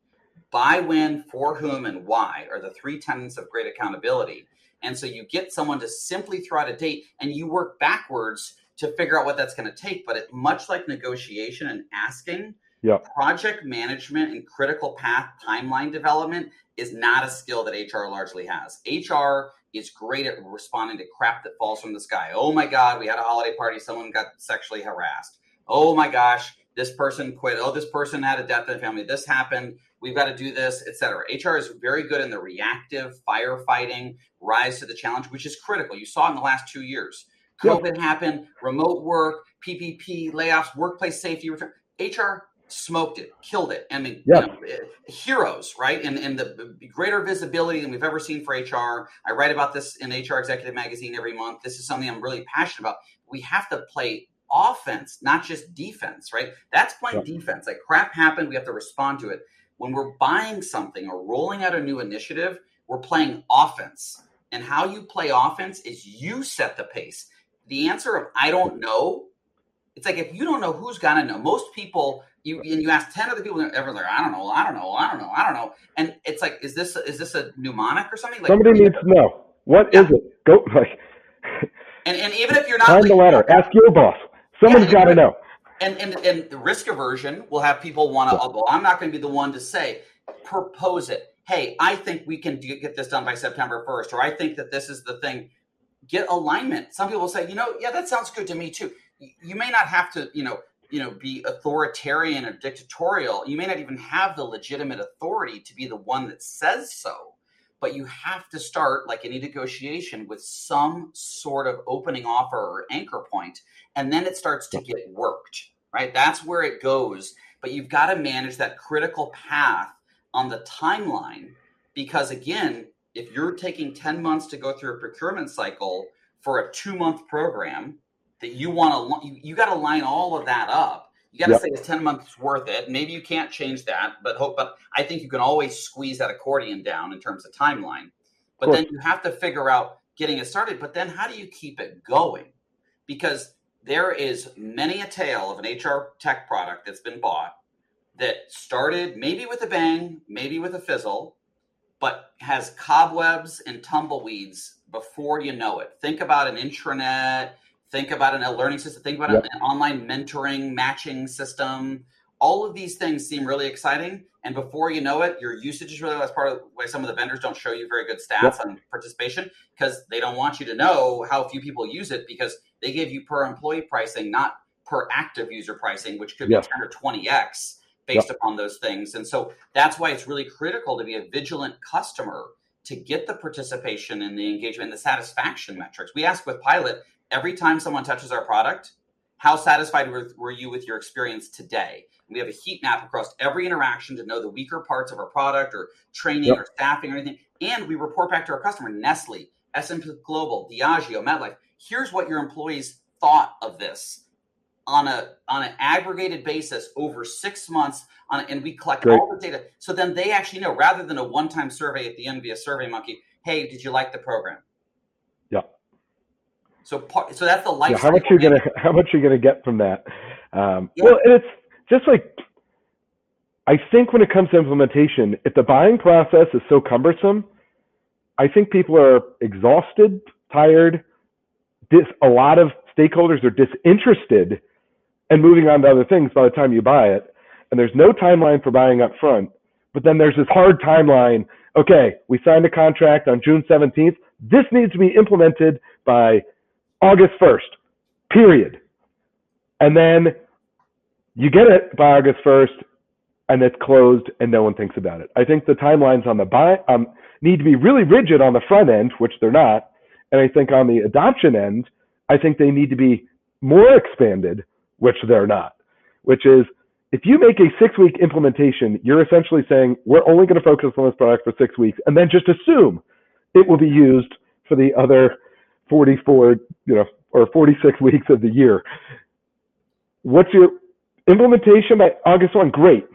B: by when, for whom, and why are the three tenets of great accountability. And so you get someone to simply throw out a date and you work backwards to figure out what that's going to take. But it, much like negotiation and asking,
A: yep.
B: project management and critical path timeline development is not a skill that HR largely has. HR is great at responding to crap that falls from the sky. Oh my God, we had a holiday party, someone got sexually harassed. Oh my gosh, this person quit. Oh, this person had a death in the family. This happened we've got to do this, et cetera. HR is very good in the reactive firefighting, rise to the challenge, which is critical. You saw in the last two years. COVID happened, remote work, PPP, layoffs, workplace safety return. HR smoked it, killed it. I mean, you know, eh, heroes, right? And, and the greater visibility than we've ever seen for HR. I write about this in HR Executive Magazine every month. This is something I'm really passionate about. We have to play offense, not just defense, right? That's playing defense. Like crap happened, we have to respond to it when we're buying something or rolling out a new initiative, we're playing offense. And how you play offense is you set the pace. The answer of I don't know, it's like if you don't know who's gonna know. Most people you and you ask 10 other people, everyone's like, I don't know, I don't know, I don't know, I don't know. And it's like, is this is this a mnemonic or something? Like
A: somebody needs to know. What yeah. is it? Go *laughs* like
B: and, and even if you're not
A: find the letter, ask your boss. Someone's yeah, got to know
B: and and and the risk aversion will have people want to. Oh, well, I'm not going to be the one to say. propose it. Hey, I think we can get this done by September 1st, or I think that this is the thing. Get alignment. Some people say, you know, yeah, that sounds good to me too. You may not have to, you know, you know, be authoritarian or dictatorial. You may not even have the legitimate authority to be the one that says so but you have to start like any negotiation with some sort of opening offer or anchor point and then it starts to get worked right that's where it goes but you've got to manage that critical path on the timeline because again if you're taking 10 months to go through a procurement cycle for a two month program that you want to you, you got to line all of that up you got to yep. say it's 10 months worth it. Maybe you can't change that, but hope, but I think you can always squeeze that accordion down in terms of timeline. But then you have to figure out getting it started. But then how do you keep it going? Because there is many a tale of an HR tech product that's been bought that started maybe with a bang, maybe with a fizzle, but has cobwebs and tumbleweeds before you know it. Think about an intranet Think about an, a learning system. Think about yep. an online mentoring matching system. All of these things seem really exciting. And before you know it, your usage is really that's part of why some of the vendors don't show you very good stats yep. on participation because they don't want you to know how few people use it because they give you per employee pricing, not per active user pricing, which could yep. be 10 or 20x based yep. upon those things. And so that's why it's really critical to be a vigilant customer to get the participation and the engagement and the satisfaction metrics. We ask with Pilot, every time someone touches our product, how satisfied were, were you with your experience today? We have a heat map across every interaction to know the weaker parts of our product or training yep. or staffing or anything. And we report back to our customer, Nestle, S&P Global, Diageo, MetLife. Here's what your employees thought of this on a on an aggregated basis over six months on and we collect Great. all the data so then they actually know rather than a one-time survey at the end via SurveyMonkey hey did you like the program yeah so part, so that's the life.
A: Yeah, how much you're gonna *laughs* how much you're gonna get from that? Um, yeah. Well, and it's just like I think when it comes to implementation, if the buying process is so cumbersome, I think people are exhausted, tired. Dis, a lot of stakeholders are disinterested and moving on to other things by the time you buy it. And there's no timeline for buying up front. But then there's this hard timeline. Okay, we signed a contract on June 17th. This needs to be implemented by August 1st, period. And then you get it by August 1st and it's closed and no one thinks about it. I think the timelines on the buy um, need to be really rigid on the front end, which they're not. And I think on the adoption end, I think they need to be more expanded, which they're not, which is if you make a six week implementation, you're essentially saying we're only going to focus on this product for six weeks and then just assume it will be used for the other 44, you know, or 46 *laughs* weeks of the year. What's your implementation by August 1? Great.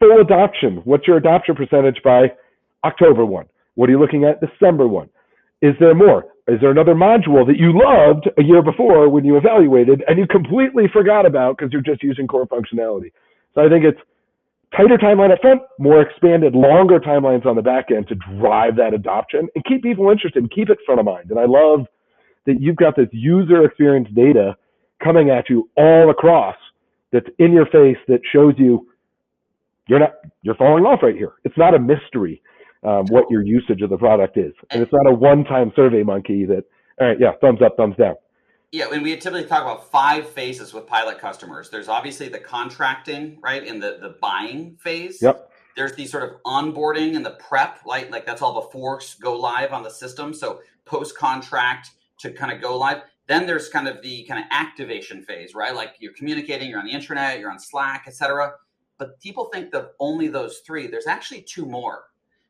A: Full adoption. What's your adoption percentage by October 1? What are you looking at December 1? Is there more? Is there another module that you loved a year before when you evaluated and you completely forgot about because you're just using core functionality? So I think it's tighter timeline up front, more expanded, longer timelines on the back end to drive that adoption and keep people interested and keep it front of mind. And I love that you've got this user experience data coming at you all across that's in your face that shows you you're not you're falling off right here. It's not a mystery um, what your usage of the product is, and it's not a one-time SurveyMonkey that all right, yeah, thumbs up, thumbs down.
B: Yeah, and we typically talk about five phases with pilot customers. There's obviously the contracting, right, in the the buying phase.
A: Yep.
B: There's the sort of onboarding and the prep, like like that's all before go live on the system. So post contract, to kind of go live. Then there's kind of the kind of activation phase, right? Like you're communicating, you're on the internet, you're on Slack, etc. But people think that only those three. There's actually two more,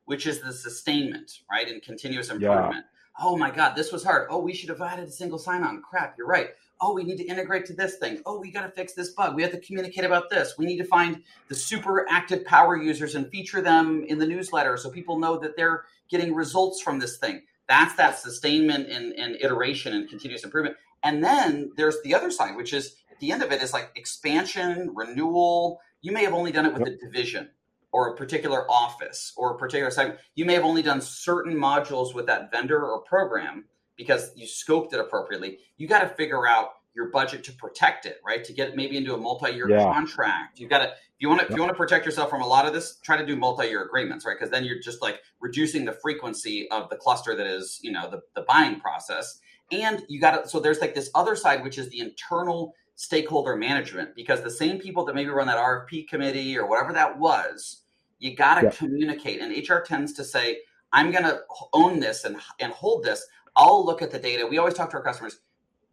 B: which is the sustainment, right, and continuous improvement. Yeah. Oh my God, this was hard. Oh, we should have added a single sign-on. Crap, you're right. Oh, we need to integrate to this thing. Oh, we got to fix this bug. We have to communicate about this. We need to find the super active power users and feature them in the newsletter so people know that they're getting results from this thing. That's that sustainment and, and iteration and continuous improvement. And then there's the other side, which is at the end of it is like expansion, renewal. You may have only done it with yep. a division or a particular office or a particular segment. You may have only done certain modules with that vendor or program because you scoped it appropriately. You got to figure out your budget to protect it, right? To get maybe into a multi-year
A: Yeah.
B: contract. You've got to you want to if you want to protect yourself from a lot of this, try to do multi-year agreements, right? Because then you're just like reducing the frequency of the cluster that is, you know, the, the buying process. And you got to so there's like this other side, which is the internal stakeholder management, because the same people that maybe run that RFP committee or whatever that was, you got to
A: Yeah.
B: communicate. And HR tends to say, I'm going to own this and and hold this. I'll look at the data. We always talk to our customers.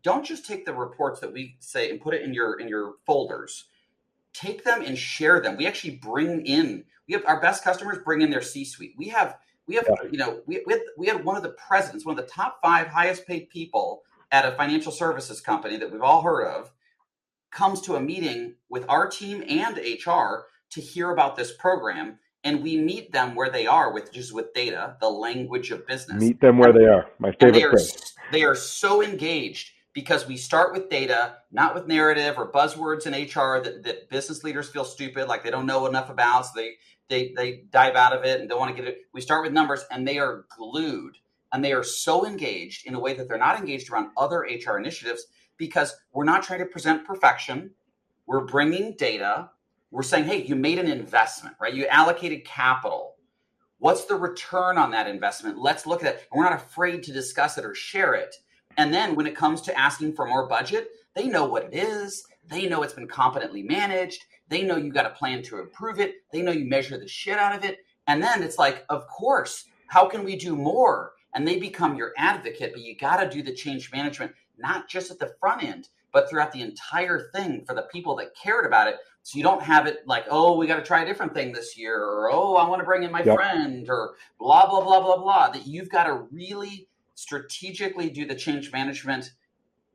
B: Don't just take the reports that we say and put it in your in your folders. Take them and share them. We actually bring in. We have our best customers bring in their C-suite. We have we have you know we we had, we had one of the presidents, one of the top five highest paid people at a financial services company that we've all heard of, comes to a meeting with our team and HR to hear about this program, and we meet them where they are with just with data, the language of business
A: Meet them where they are. My
B: and they
A: favorite
B: are they are so engaged because we start with data, not with narrative or buzzwords in HR that, that business leaders feel stupid, like they don't know enough about, so they they they dive out of it and don't want to get it. We start with numbers, and they are glued, and they are so engaged in a way that they're not engaged around other HR initiatives because we're not trying to present perfection. We're bringing data. We're saying, hey, you made an investment, right? You allocated capital. What's the return on that investment? Let's look at it. And we're not afraid to discuss it or share it. And then when it comes to asking for more budget, they know what it is. They know it's been competently managed. They know you got a plan to improve it. They know you measure the shit out of it. And then it's like, of course, how can we do more? And they become your advocate, but you got to do the change management, not just at the front end, but throughout the entire thing for the people that cared about it. So you don't have it like, oh, we got to try a different thing this year, or oh, I want to bring in my
A: Yep.
B: friend, or blah, blah, blah, blah, blah. That you've got to really strategically do the change management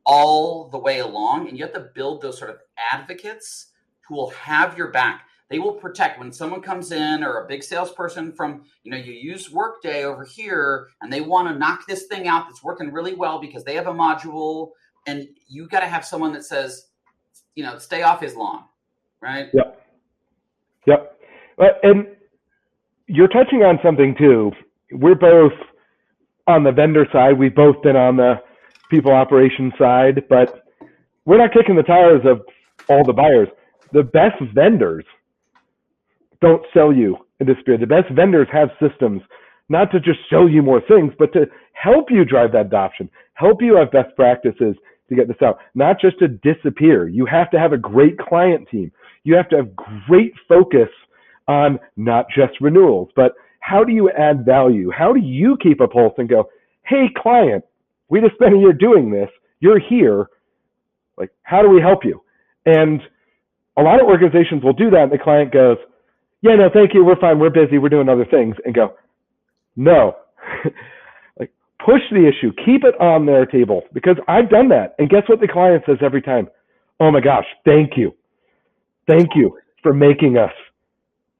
B: all the way along. And you have to build those sort of advocates who will have your back. They will protect when someone comes in or a big salesperson from, you know, you use Workday over here and they want to knock this thing out that's working really well because they have a module. And you got to have someone that says, you know, stay off his lawn, right?
A: Yep. Yep. And you're touching on something too. We're both on the vendor side. We've both been on the people operations side, but we're not kicking the tires of all the buyers. The best vendors don't sell you in this. The best vendors have systems not to just show you more things, but to help you drive that adoption, help you have best practices to get this out, not just to disappear. You have to have a great client team. You have to have great focus on not just renewals, but how do you add value? How do you keep a pulse and go, hey, client, we just spent a year doing this. You're here. Like, how do we help you? And a lot of organizations will do that, and the client goes, yeah, no, thank you. We're fine. We're busy. We're doing other things. And go, no. *laughs* like, push the issue. Keep it on their table because I've done that. And guess what the client says every time? Oh my gosh, thank you. Thank you for making us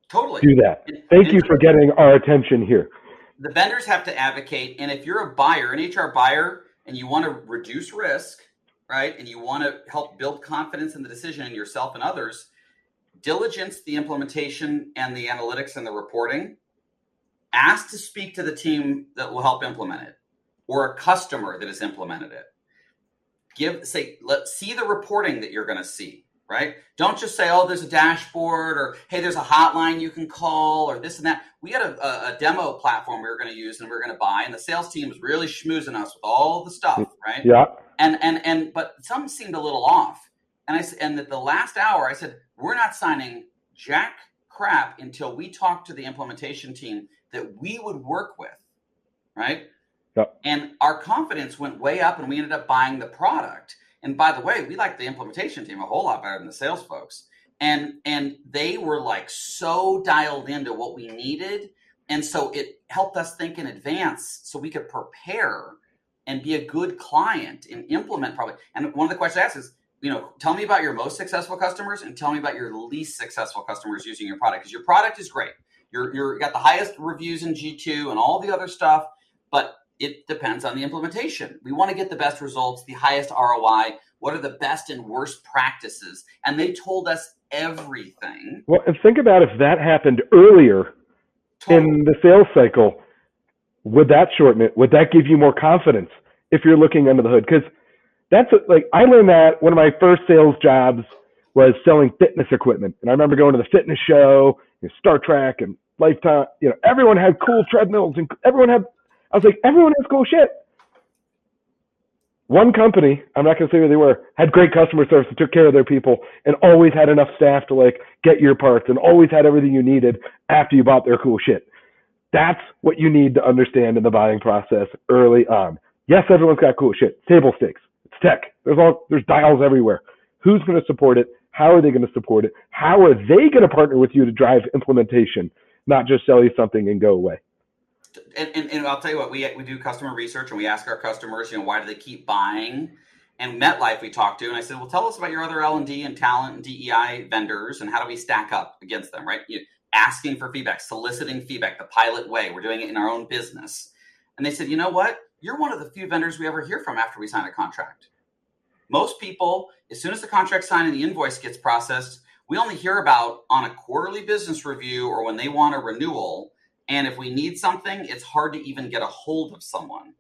B: Totally.
A: do that.
B: And-
A: Thank
B: and
A: you for getting our attention here.
B: the vendors have to advocate and if you're a buyer an hr buyer and you want to reduce risk right and you want to help build confidence in the decision in yourself and others diligence the implementation and the analytics and the reporting ask to speak to the team that will help implement it or a customer that has implemented it give say let see the reporting that you're going to see right? Don't just say oh there's a dashboard or hey there's a hotline you can call or this and that. We had a, a, demo platform we were going to use and we were going to buy and the sales team was really schmoozing us with all the stuff mm, right?
A: Yeah.
B: and and and but some seemed a little off. And i and at the last hour i said we're not signing jack crap until we talk to the implementation team that we would work with right?
A: Yep.
B: and our confidence went way up and we ended up buying the product and by the way we like the implementation team a whole lot better than the sales folks. And and they were like so dialed into what we needed. And so it helped us think in advance so we could prepare and be a good client and implement probably. And one of the questions i asked is you know tell me about your most successful customers and tell me about your least successful customers using your product because your product is great. You're you're got the highest reviews in g2 and all the other stuff but it depends on the implementation we want to get the best results the highest roi what are the best and worst practices and they told us everything
A: Well, and think about if that happened earlier in the sales cycle, would that shorten it? Would that give you more confidence if you're looking under the hood? Because That's what, like I learned that one of my first sales jobs was selling fitness equipment, and I remember going to the fitness show, you know, Star Trac and Lifetime. You know, everyone had cool treadmills, and everyone had. I was like, everyone has cool shit. One company, I'm not to say who they were, had great customer service and took care of their people and always had enough staff to like get your parts and always had everything you needed after you bought their cool shit. That's what you need to understand in the buying process early on. Yes, everyone's got cool shit. Table stakes. It's tech. There's all there's dials everywhere. Who's to support it? How are they going to support it? How are they going to partner with you to drive implementation, not just sell you something and go away?
B: And, and, and, I'll tell you what, we, we do customer research and we ask our customers, you know, why do they keep buying? And MetLife we talked to, and I said, well, tell us about your other L and D and talent and DEI vendors, and how do we stack up against them, right? You, asking for feedback, soliciting feedback, the pilot way. We're doing it in our own business. And they said, you know what? You're one of the few vendors we ever hear from after we sign a contract. Most people, as soon as the contract signed and the invoice gets processed, we only hear about on a quarterly business review or when they want a renewal and if we need something, it's hard to even get a hold of someone.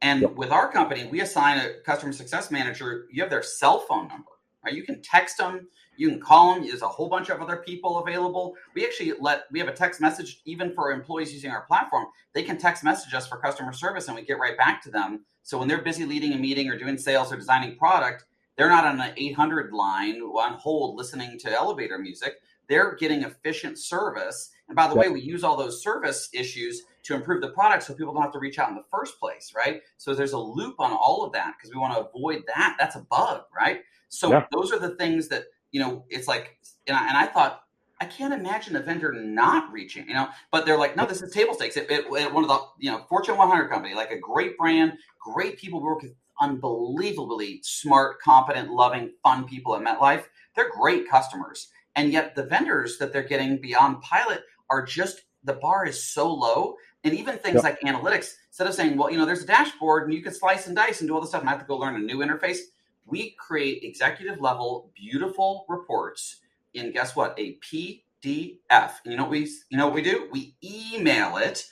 B: And yep. with our company, we assign a customer success manager, you have their cell phone number, right? You can text them, you can call them. There's a whole bunch of other people available. We actually let, we have a text message even for employees using our platform. They can text message us for customer service and we get right back to them. So when they're busy leading a meeting or doing sales or designing product, they're not on an 800 line on hold listening to elevator music. They're getting efficient service and by the yep. way, we use all those service issues to improve the product so people don't have to reach out in the first place, right? So there's a loop on all of that because we want to avoid that. That's a bug, right? So yeah. those are the things that, you know, it's like, and I, and I, thought, I can't imagine a vendor not reaching, you know, but they're like, no, this is table stakes. It, it, it, one of the, you know, Fortune 100 company, like a great brand, great people work with unbelievably smart, competent, loving, fun people at MetLife. They're great customers. And yet the vendors that they're getting beyond pilot are just the bar is so low. And even things yep. like analytics, instead of saying, well, you know, there's a dashboard and you can slice and dice and do all this stuff and I have to go learn a new interface, we create executive level, beautiful reports in guess what? A PDF. And you know what we you know what we do? We email it.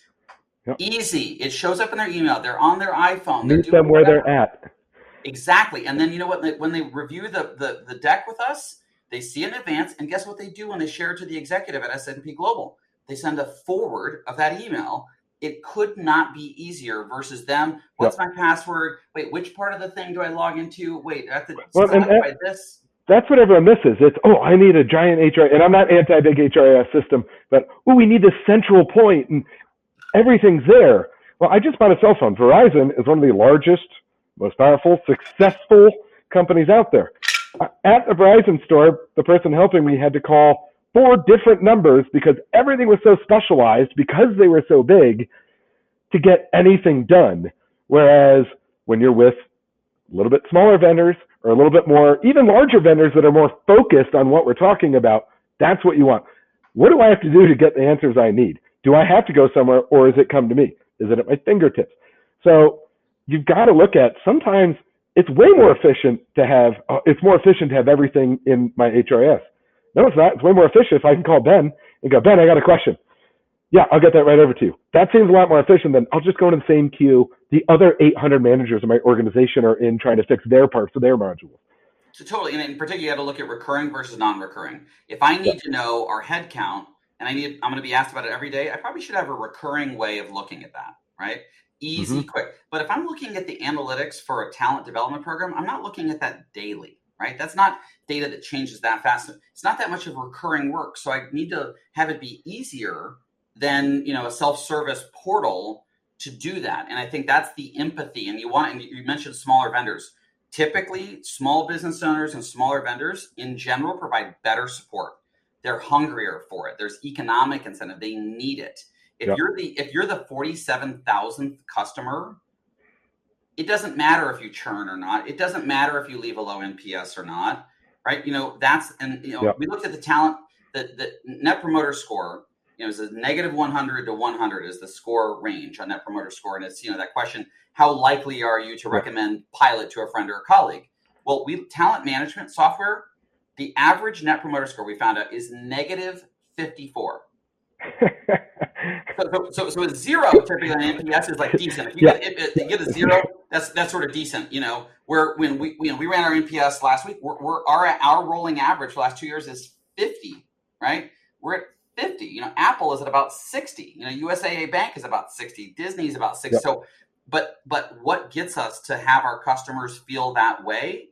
B: Yep. Easy. It shows up in their email. They're on their iPhone.
A: Meet them where they're at.
B: Exactly. And then you know what? When they review the, the the deck with us, they see in advance, and guess what they do when they share it to the executive at S&P Global? They send a forward of that email. It could not be easier versus them. What's yep. my password? Wait, which part of the thing do I log into? Wait, I have to well, and, by this.
A: That's what everyone misses. It's oh, I need a giant HR, and I'm not anti big HRIS system, but oh, we need this central point, and everything's there. Well, I just bought a cell phone. Verizon is one of the largest, most powerful, successful companies out there at the Verizon store, the person helping me had to call four different numbers because everything was so specialized because they were so big to get anything done. Whereas when you're with a little bit smaller vendors or a little bit more, even larger vendors that are more focused on what we're talking about, that's what you want. What do I have to do to get the answers I need? Do I have to go somewhere or is it come to me? Is it at my fingertips? So you've got to look at sometimes it's way more efficient to have uh, it's more efficient to have everything in my HRIS. No, it's not. It's way more efficient if I can call Ben and go, Ben, I got a question. Yeah, I'll get that right over to you. That seems a lot more efficient than I'll just go into the same queue the other 800 managers in my organization are in trying to fix their parts of their modules.
B: So totally, and in particular, you have to look at recurring versus non-recurring. If I need yeah. to know our head count, and I need, I'm going to be asked about it every day. I probably should have a recurring way of looking at that, right? Easy, mm-hmm. quick. But if I'm looking at the analytics for a talent development program, I'm not looking at that daily, right? That's not data that changes that fast. It's not that much of recurring work. So I need to have it be easier than, you know, a self-service portal to do that. And I think that's the empathy. And you want, and you mentioned smaller vendors. Typically, small business owners and smaller vendors in general provide better support. They're hungrier for it. There's economic incentive. They need it. If yep. you're the if you're the forty seven thousandth customer, it doesn't matter if you churn or not. It doesn't matter if you leave a low NPS or not, right? You know that's and you know yep. we looked at the talent the the net promoter score. You know, is a negative one hundred to one hundred is the score range on net promoter score, and it's you know that question: How likely are you to yep. recommend pilot to a friend or a colleague? Well, we talent management software. The average net promoter score we found out is negative fifty four so, so, so a zero *laughs* typically on NPS is like decent. If you, yeah. get, if, you get a zero, that's that's sort of decent. You know, where when we you know, we ran our NPS last week, we're, we're, our our rolling average for the last two years is fifty, right? We're at fifty. You know, Apple is at about sixty. You know, USAA Bank is about sixty. Disney is about sixty. Yep. So, but but what gets us to have our customers feel that way?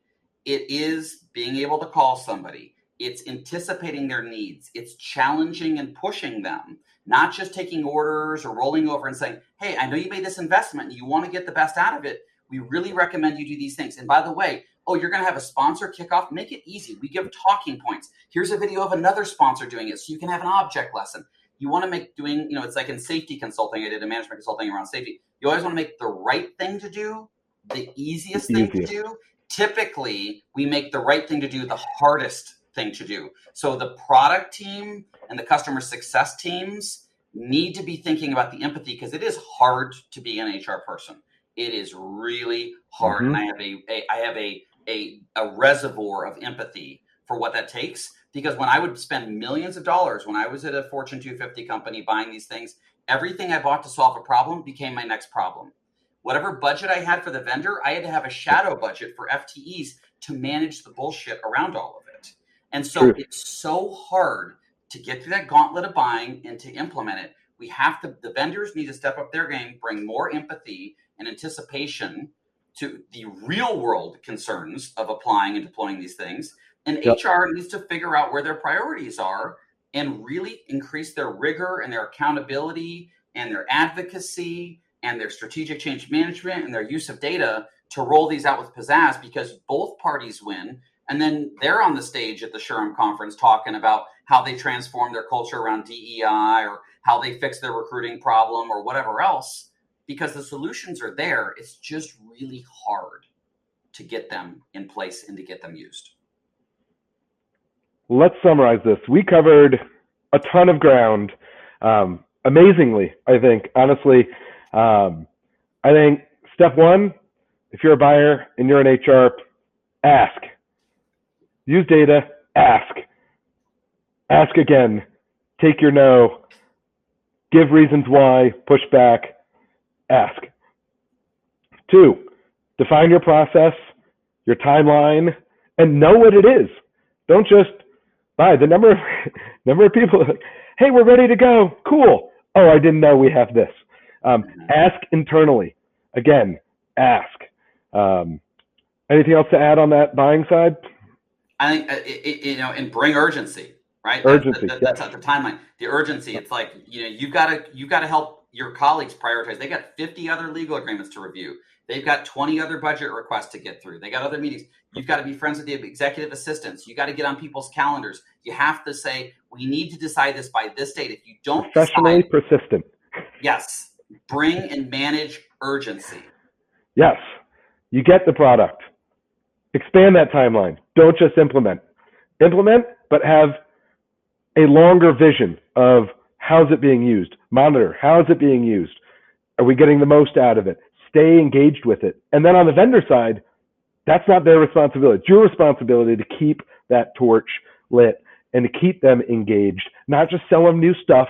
B: It is being able to call somebody it's anticipating their needs. It's challenging and pushing them not just taking orders or rolling over and saying hey i know you made this investment and you want to get the best out of it. We really recommend you do these things. And by the way oh you're going to have a sponsor kickoff? Make it easy. We give talking points. Here's a video of another sponsor doing it so you can have an object lesson. You want to make doing you know it's like in safety consulting i did a management consulting around safety. You always want to make the right thing to do the easiest thing to do. Typically we make the right thing to do the hardest thing to do. So the product team and the customer success teams need to be thinking about the empathy because it is hard to be an HR person. It is really hard, mm-hmm. and I have a, a I have a, a a reservoir of empathy for what that takes. Because when I would spend millions of dollars when I was at a Fortune 250 company buying these things, everything I bought to solve a problem became my next problem. Whatever budget I had for the vendor, I had to have a shadow budget for FTEs to manage the bullshit around all of it. And so True. it's so hard to get through that gauntlet of buying and to implement it. We have to, the vendors need to step up their game, bring more empathy and anticipation to the real world concerns of applying and deploying these things. And yep. HR needs to figure out where their priorities are and really increase their rigor and their accountability and their advocacy and their strategic change management and their use of data to roll these out with pizzazz because both parties win and then they're on the stage at the SHRM conference talking about how they transform their culture around DEI or how they fix their recruiting problem or whatever else, because the solutions are there. It's just really hard to get them in place and to get them used.
A: Let's summarize this. We covered a ton of ground. Um, amazingly, I think, honestly, um, I think step one, if you're a buyer and you're an HR, ask use data, ask. Ask again. Take your no. Give reasons why, push back, ask. Two, define your process, your timeline, and know what it is. Don't just buy the number of *laughs* number of people. *laughs* hey, we're ready to go. Cool. Oh, I didn't know we have this. Um, ask internally. Again, ask. Um, anything else to add on that buying side?
B: I think uh, it, it, you know, and bring urgency, right?
A: Urgency.
B: That, that, that's the timeline. The urgency. It's like you know, you've got to you've got to help your colleagues prioritize. They got 50 other legal agreements to review. They've got 20 other budget requests to get through. They got other meetings. You've got to be friends with the executive assistants. You got to get on people's calendars. You have to say, we need to decide this by this date. If you don't
A: decide, persistent.
B: Yes. Bring and manage urgency.
A: Yes. You get the product. Expand that timeline. Don't just implement. Implement, but have a longer vision of how's it being used. Monitor, how is it being used? Are we getting the most out of it? Stay engaged with it. And then on the vendor side, that's not their responsibility. It's your responsibility to keep that torch lit and to keep them engaged, not just sell them new stuff,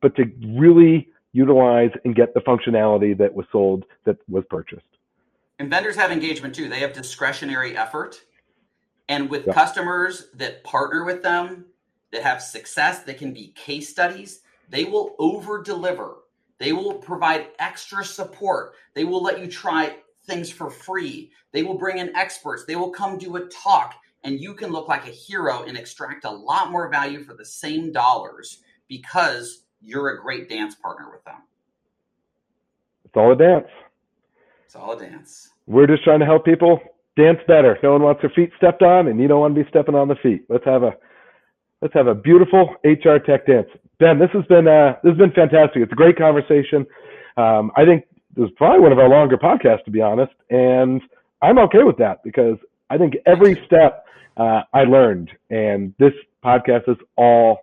A: but to really utilize and get the functionality that was sold, that was purchased.
B: And vendors have engagement too. They have discretionary effort. And with yeah. customers that partner with them, that have success, that can be case studies, they will over deliver. They will provide extra support. They will let you try things for free. They will bring in experts. They will come do a talk, and you can look like a hero and extract a lot more value for the same dollars because you're a great dance partner with them.
A: It's all a dance.
B: It's all a dance.
A: We're just trying to help people dance better. No one wants their feet stepped on, and you don't want to be stepping on the feet. Let's have a let's have a beautiful HR tech dance. Ben, this has been uh, this has been fantastic. It's a great conversation. Um, I think this is probably one of our longer podcasts, to be honest, and I'm okay with that because I think every step uh, I learned, and this podcast is all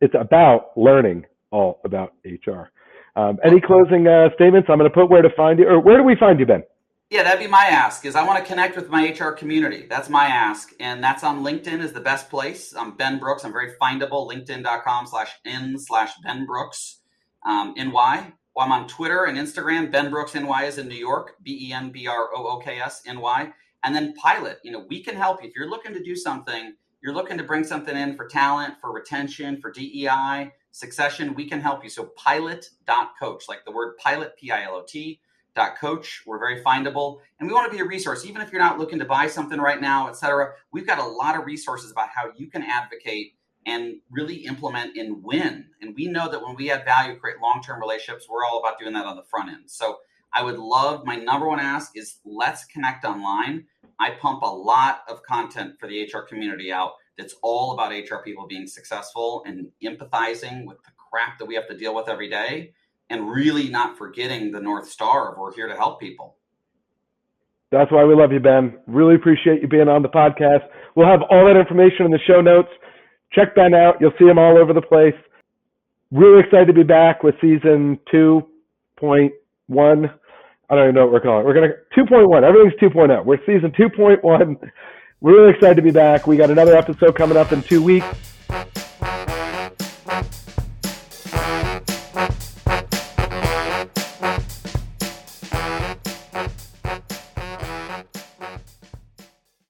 A: it's about learning all about HR. Um, any closing uh, statements? I'm going to put where to find you, or where do we find you, Ben?
B: Yeah, that'd be my ask. Is I want to connect with my HR community. That's my ask, and that's on LinkedIn is the best place. I'm Ben Brooks. I'm very findable. LinkedIn.com/slash n slash Ben Brooks um, NY. Well, I'm on Twitter and Instagram. Ben Brooks NY is in New York. B E N B R O O K S N Y. And then Pilot. You know, we can help you if you're looking to do something. You're looking to bring something in for talent, for retention, for DEI, succession. We can help you. So pilot.coach, like the word pilot, P I L O T coach. We're very findable and we want to be a resource. Even if you're not looking to buy something right now, et cetera, we've got a lot of resources about how you can advocate and really implement and win. And we know that when we add value, create long-term relationships, we're all about doing that on the front end. So I would love my number one ask is let's connect online. I pump a lot of content for the HR community out that's all about HR people being successful and empathizing with the crap that we have to deal with every day and really not forgetting the North Star of we're here to help people.
A: That's why we love you, Ben. Really appreciate you being on the podcast. We'll have all that information in the show notes. Check Ben out. You'll see him all over the place. Really excited to be back with season 2.1. I don't even know what we're calling it. We're going to 2.1. Everything's 2.0. We're season 2.1. We're really excited to be back. We got another episode coming up in two weeks.